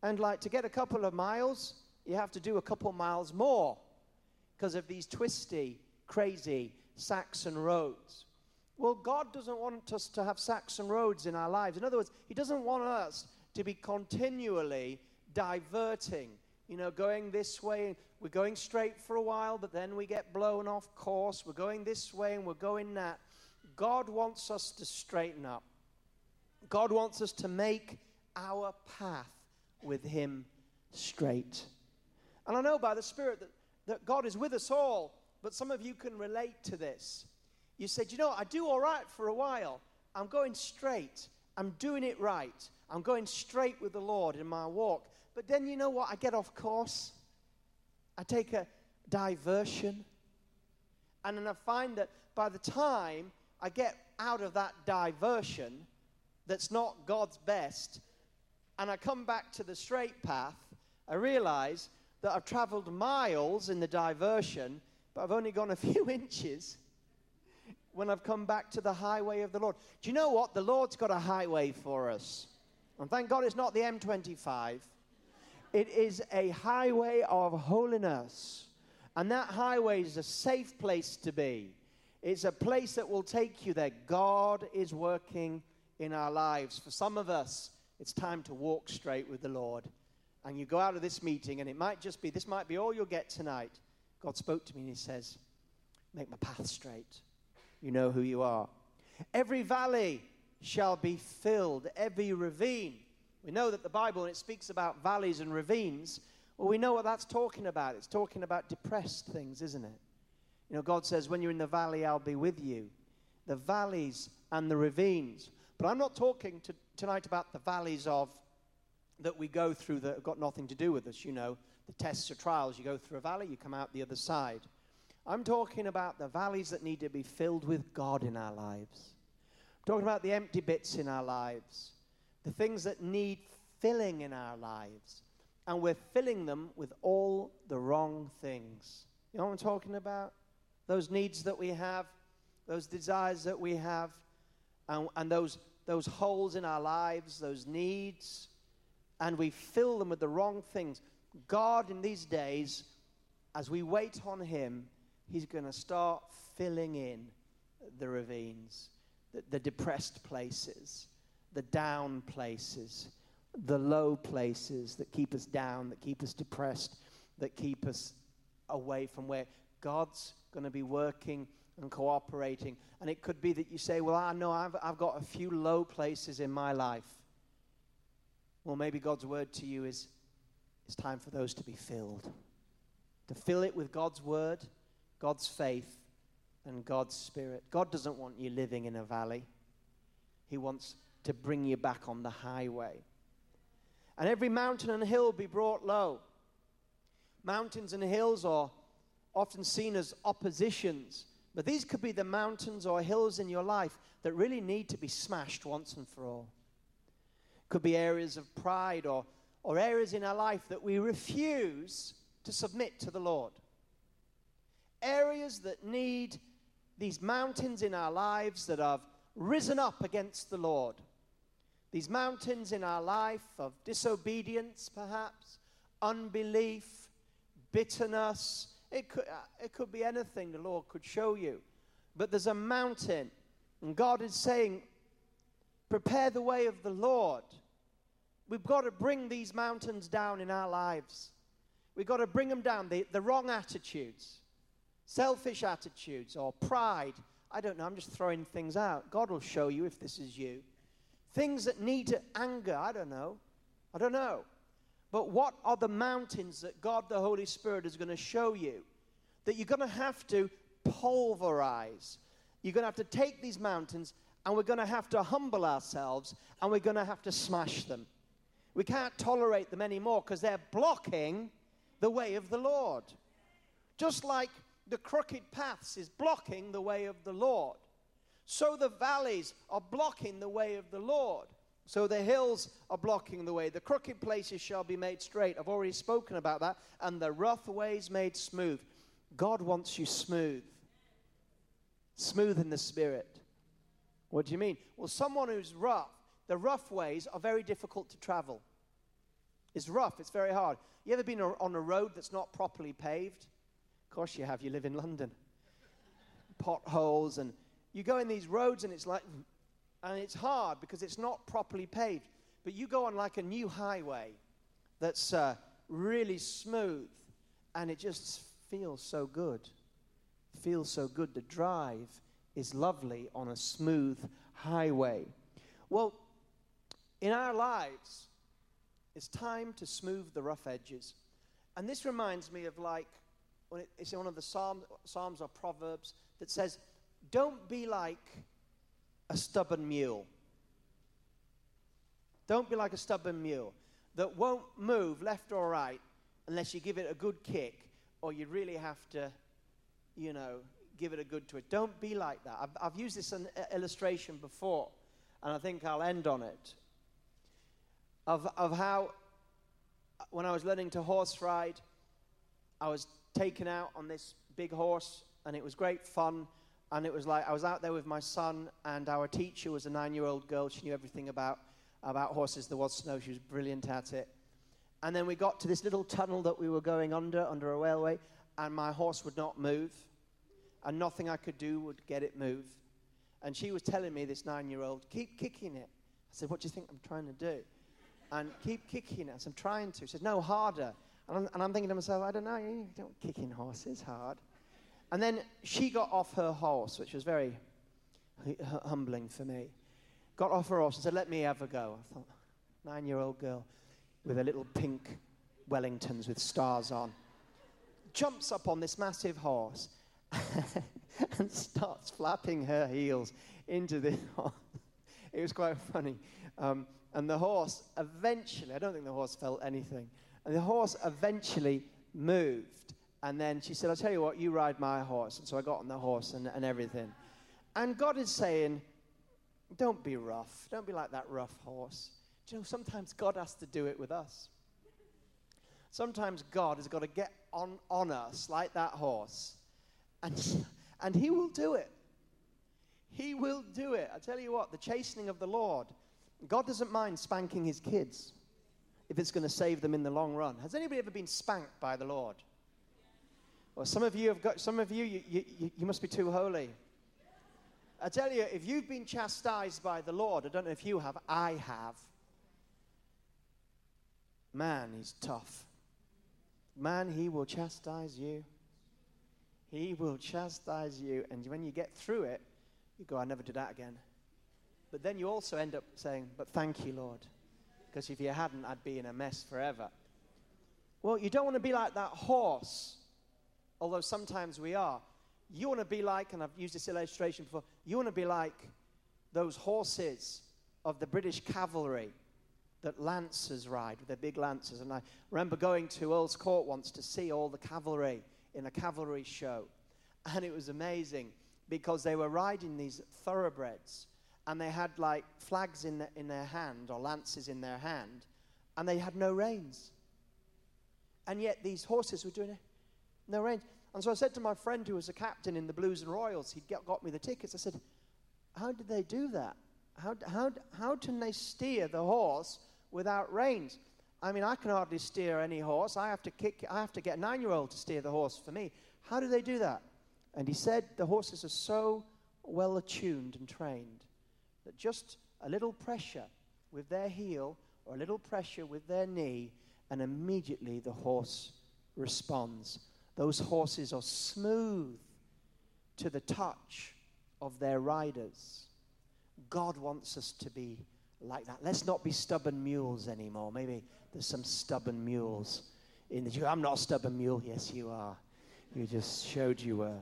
And like to get a couple of miles, you have to do a couple miles more because of these twisty, crazy Saxon roads. Well, God doesn't want us to have Saxon roads in our lives. In other words, He doesn't want us to be continually diverting, you know, going this way. We're going straight for a while, but then we get blown off course. We're going this way and we're going that. God wants us to straighten up. God wants us to make our path with Him straight. And I know by the Spirit that, that God is with us all, but some of you can relate to this. You said, you know, I do all right for a while. I'm going straight. I'm doing it right. I'm going straight with the Lord in my walk. But then you know what? I get off course. I take a diversion. And then I find that by the time I get out of that diversion that's not God's best, and I come back to the straight path, I realize that I've traveled miles in the diversion, but I've only gone a few inches when I've come back to the highway of the Lord. Do you know what? The Lord's got a highway for us. And thank God it's not the M25. It is a highway of holiness. And that highway is a safe place to be. It's a place that will take you there. God is working in our lives. For some of us, it's time to walk straight with the Lord. And you go out of this meeting, and it might just be this might be all you'll get tonight. God spoke to me and He says, Make my path straight you know who you are. Every valley shall be filled, every ravine. We know that the Bible, when it speaks about valleys and ravines, well, we know what that's talking about. It's talking about depressed things, isn't it? You know, God says, when you're in the valley, I'll be with you. The valleys and the ravines. But I'm not talking to, tonight about the valleys of that we go through that have got nothing to do with us. You know, the tests or trials. You go through a valley, you come out the other side. I'm talking about the valleys that need to be filled with God in our lives. I'm talking about the empty bits in our lives, the things that need filling in our lives. And we're filling them with all the wrong things. You know what I'm talking about? Those needs that we have, those desires that we have, and, and those, those holes in our lives, those needs, and we fill them with the wrong things. God, in these days, as we wait on Him, He's going to start filling in the ravines, the, the depressed places, the down places, the low places that keep us down, that keep us depressed, that keep us away from where God's going to be working and cooperating. And it could be that you say, Well, I know I've, I've got a few low places in my life. Well, maybe God's word to you is it's time for those to be filled. To fill it with God's word, God's faith, and God's spirit. God doesn't want you living in a valley, He wants to bring you back on the highway. And every mountain and hill be brought low. Mountains and hills are often seen as oppositions, but these could be the mountains or hills in your life that really need to be smashed once and for all. Could be areas of pride or, or areas in our life that we refuse to submit to the Lord areas that need these mountains in our lives that have risen up against the Lord. These mountains in our life of disobedience, perhaps, unbelief, bitterness. It could, uh, it could be anything the Lord could show you. But there's a mountain, and God is saying, Prepare the way of the Lord. We've got to bring these mountains down in our lives. We've got to bring them down, the, the wrong attitudes, selfish attitudes, or pride. I don't know, I'm just throwing things out. God will show you if this is you. Things that need to anger, I don't know. I don't know. But what are the mountains that God the Holy Spirit is going to show you? That you're going to have to pulverize. You're going to have to take these mountains and we're going to have to humble ourselves and we're going to have to smash them. We can't tolerate them anymore because they're blocking the way of the Lord. Just like the crooked paths is blocking the way of the Lord. So the valleys are blocking the way of the Lord. So the hills are blocking the way. The crooked places shall be made straight. I've already spoken about that. And the rough ways made smooth. God wants you smooth. Smooth in the spirit. What do you mean? Well, someone who's rough, the rough ways are very difficult to travel. It's rough, it's very hard. You ever been on a road that's not properly paved? Of course you have, you live in London. Potholes, and you go in these roads and it's like, and it's hard because it's not properly paved. But you go on like a new highway that's uh, really smooth, and it just feels so good. Feels so good. The drive is lovely on a smooth highway. Well, in our lives, it's time to smooth the rough edges. And this reminds me of like, it's in one of the Psalms, Psalms or Proverbs that says, Don't be like a stubborn mule. Don't be like a stubborn mule that won't move left or right unless you give it a good kick or you really have to, you know, give it a good twist. Don't be like that. I've, I've used this in, uh, illustration before, and I think I'll end on it. Of, of how, when I was learning to horse ride, I was taken out on this big horse, and it was great fun. And it was like I was out there with my son, and our teacher was a nine year old girl. She knew everything about, about horses. There was snow, she was brilliant at it. And then we got to this little tunnel that we were going under, under a railway, and my horse would not move. And nothing I could do would get it moved. And she was telling me, this nine year old, keep kicking it. I said, What do you think I'm trying to do? And keep kicking it. I said, I'm trying to. She said, No, harder. And I'm, and I'm thinking to myself, I don't know, you don't kicking horses hard. And then she got off her horse, which was very humbling for me. Got off her horse and said, Let me have a go. I thought, nine year old girl with her little pink Wellingtons with stars on jumps up on this massive horse and starts flapping her heels into the horse. it was quite funny. Um, and the horse eventually, I don't think the horse felt anything, and the horse eventually moved and then she said, I'll tell you what, you ride my horse. And so I got on the horse and, and everything. And God is saying, don't be rough. Don't be like that rough horse. Do you know, sometimes God has to do it with us. Sometimes God has got to get on, on us like that horse. And, and He will do it. He will do it. I tell you what, the chastening of the Lord, God doesn't mind spanking His kids if it's going to save them in the long run. Has anybody ever been spanked by the Lord? Well, some of you have got, some of you, you, you, you must be too holy. I tell you, if you've been chastised by the Lord, I don't know if you have, I have. Man, he's tough. Man, he will chastise you. He will chastise you. And when you get through it, you go, I never do that again. But then you also end up saying, But thank you, Lord. Because if you hadn't, I'd be in a mess forever. Well, you don't want to be like that horse although sometimes we are. You want to be like, and I've used this illustration before, you want to be like those horses of the British cavalry that lancers ride with their big lancers. And I remember going to Earl's Court once to see all the cavalry in a cavalry show. And it was amazing because they were riding these thoroughbreds and they had like flags in, the, in their hand or lances in their hand and they had no reins. And yet these horses were doing it, no reins. And so I said to my friend who was a captain in the Blues and Royals, got, got me the tickets. I said, How did they do that? How, how, how can they steer the horse without reins? I mean, I can hardly steer any horse. I have to kick, I have to get a nine year old to steer the horse for me. How do they do that? And he said the horses are so well attuned and trained that just a little pressure with their heel or a little pressure with their knee, and immediately the horse responds. Those horses are smooth to the touch of their riders. God wants us to be like that. Let's not be stubborn mules anymore. Maybe there's some stubborn mules in the. I'm not a stubborn mule. Yes, you are. You just showed you were.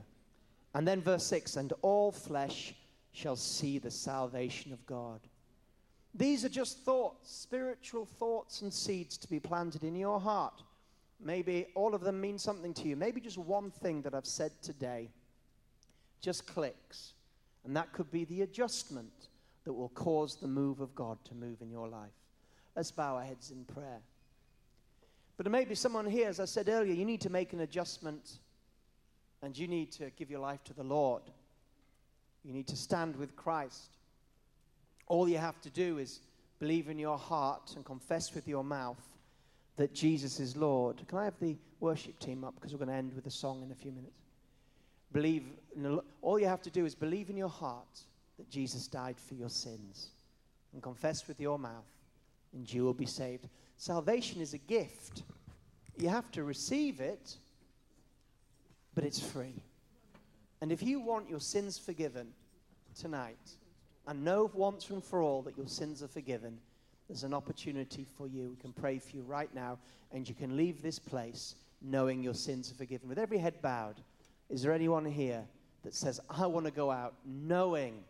And then verse 6 and all flesh shall see the salvation of God. These are just thoughts, spiritual thoughts and seeds to be planted in your heart. Maybe all of them mean something to you. Maybe just one thing that I've said today just clicks. And that could be the adjustment that will cause the move of God to move in your life. Let's bow our heads in prayer. But there may be someone here, as I said earlier, you need to make an adjustment and you need to give your life to the Lord. You need to stand with Christ. All you have to do is believe in your heart and confess with your mouth that Jesus is Lord. Can I have the worship team up? Because we're going to end with a song in a few minutes. Believe, all you have to do is believe in your heart that Jesus died for your sins and confess with your mouth, and you will be saved. Salvation is a gift. You have to receive it, but it's free. And if you want your sins forgiven tonight, and know once and for all that your sins are forgiven, there's an opportunity for you. We can pray for you right now, and you can leave this place knowing your sins are forgiven. With every head bowed, is there anyone here that says, I want to go out knowing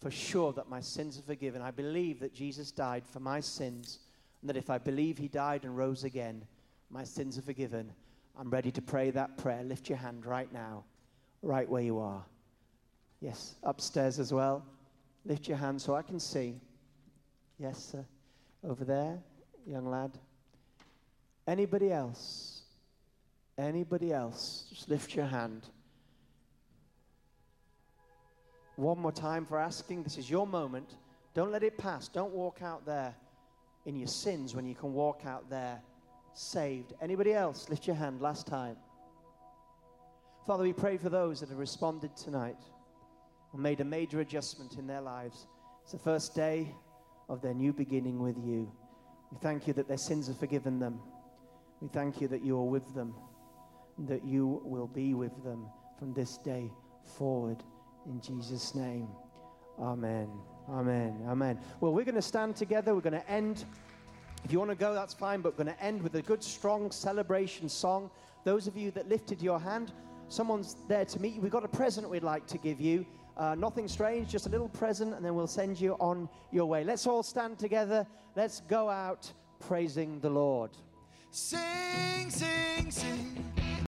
for sure that my sins are forgiven? I believe that Jesus died for my sins, and that if I believe he died and rose again, my sins are forgiven. I'm ready to pray that prayer. Lift your hand right now, right where you are. Yes, upstairs as well. Lift your hand so I can see. Yes, sir. Over there, young lad. Anybody else? Anybody else? Just lift your hand. One more time for asking. This is your moment. Don't let it pass. Don't walk out there in your sins when you can walk out there saved. Anybody else? Lift your hand last time. Father, we pray for those that have responded tonight and made a major adjustment in their lives. It's the first day of their new beginning with you. We thank you that their sins are forgiven them. We thank you that you are with them, and that you will be with them from this day forward. In Jesus' name, amen. Amen. Amen. Well, we're going to stand together. We're going to end. If you want to go, that's fine, but we're going to end with a good, strong celebration song. Those of you that lifted your hand, someone's there to meet you. We've got a present we'd like to give you. Uh, nothing strange, just a little present, and then we'll send you on your way. Let's all stand together. Let's go out praising the Lord. Sing, sing, sing.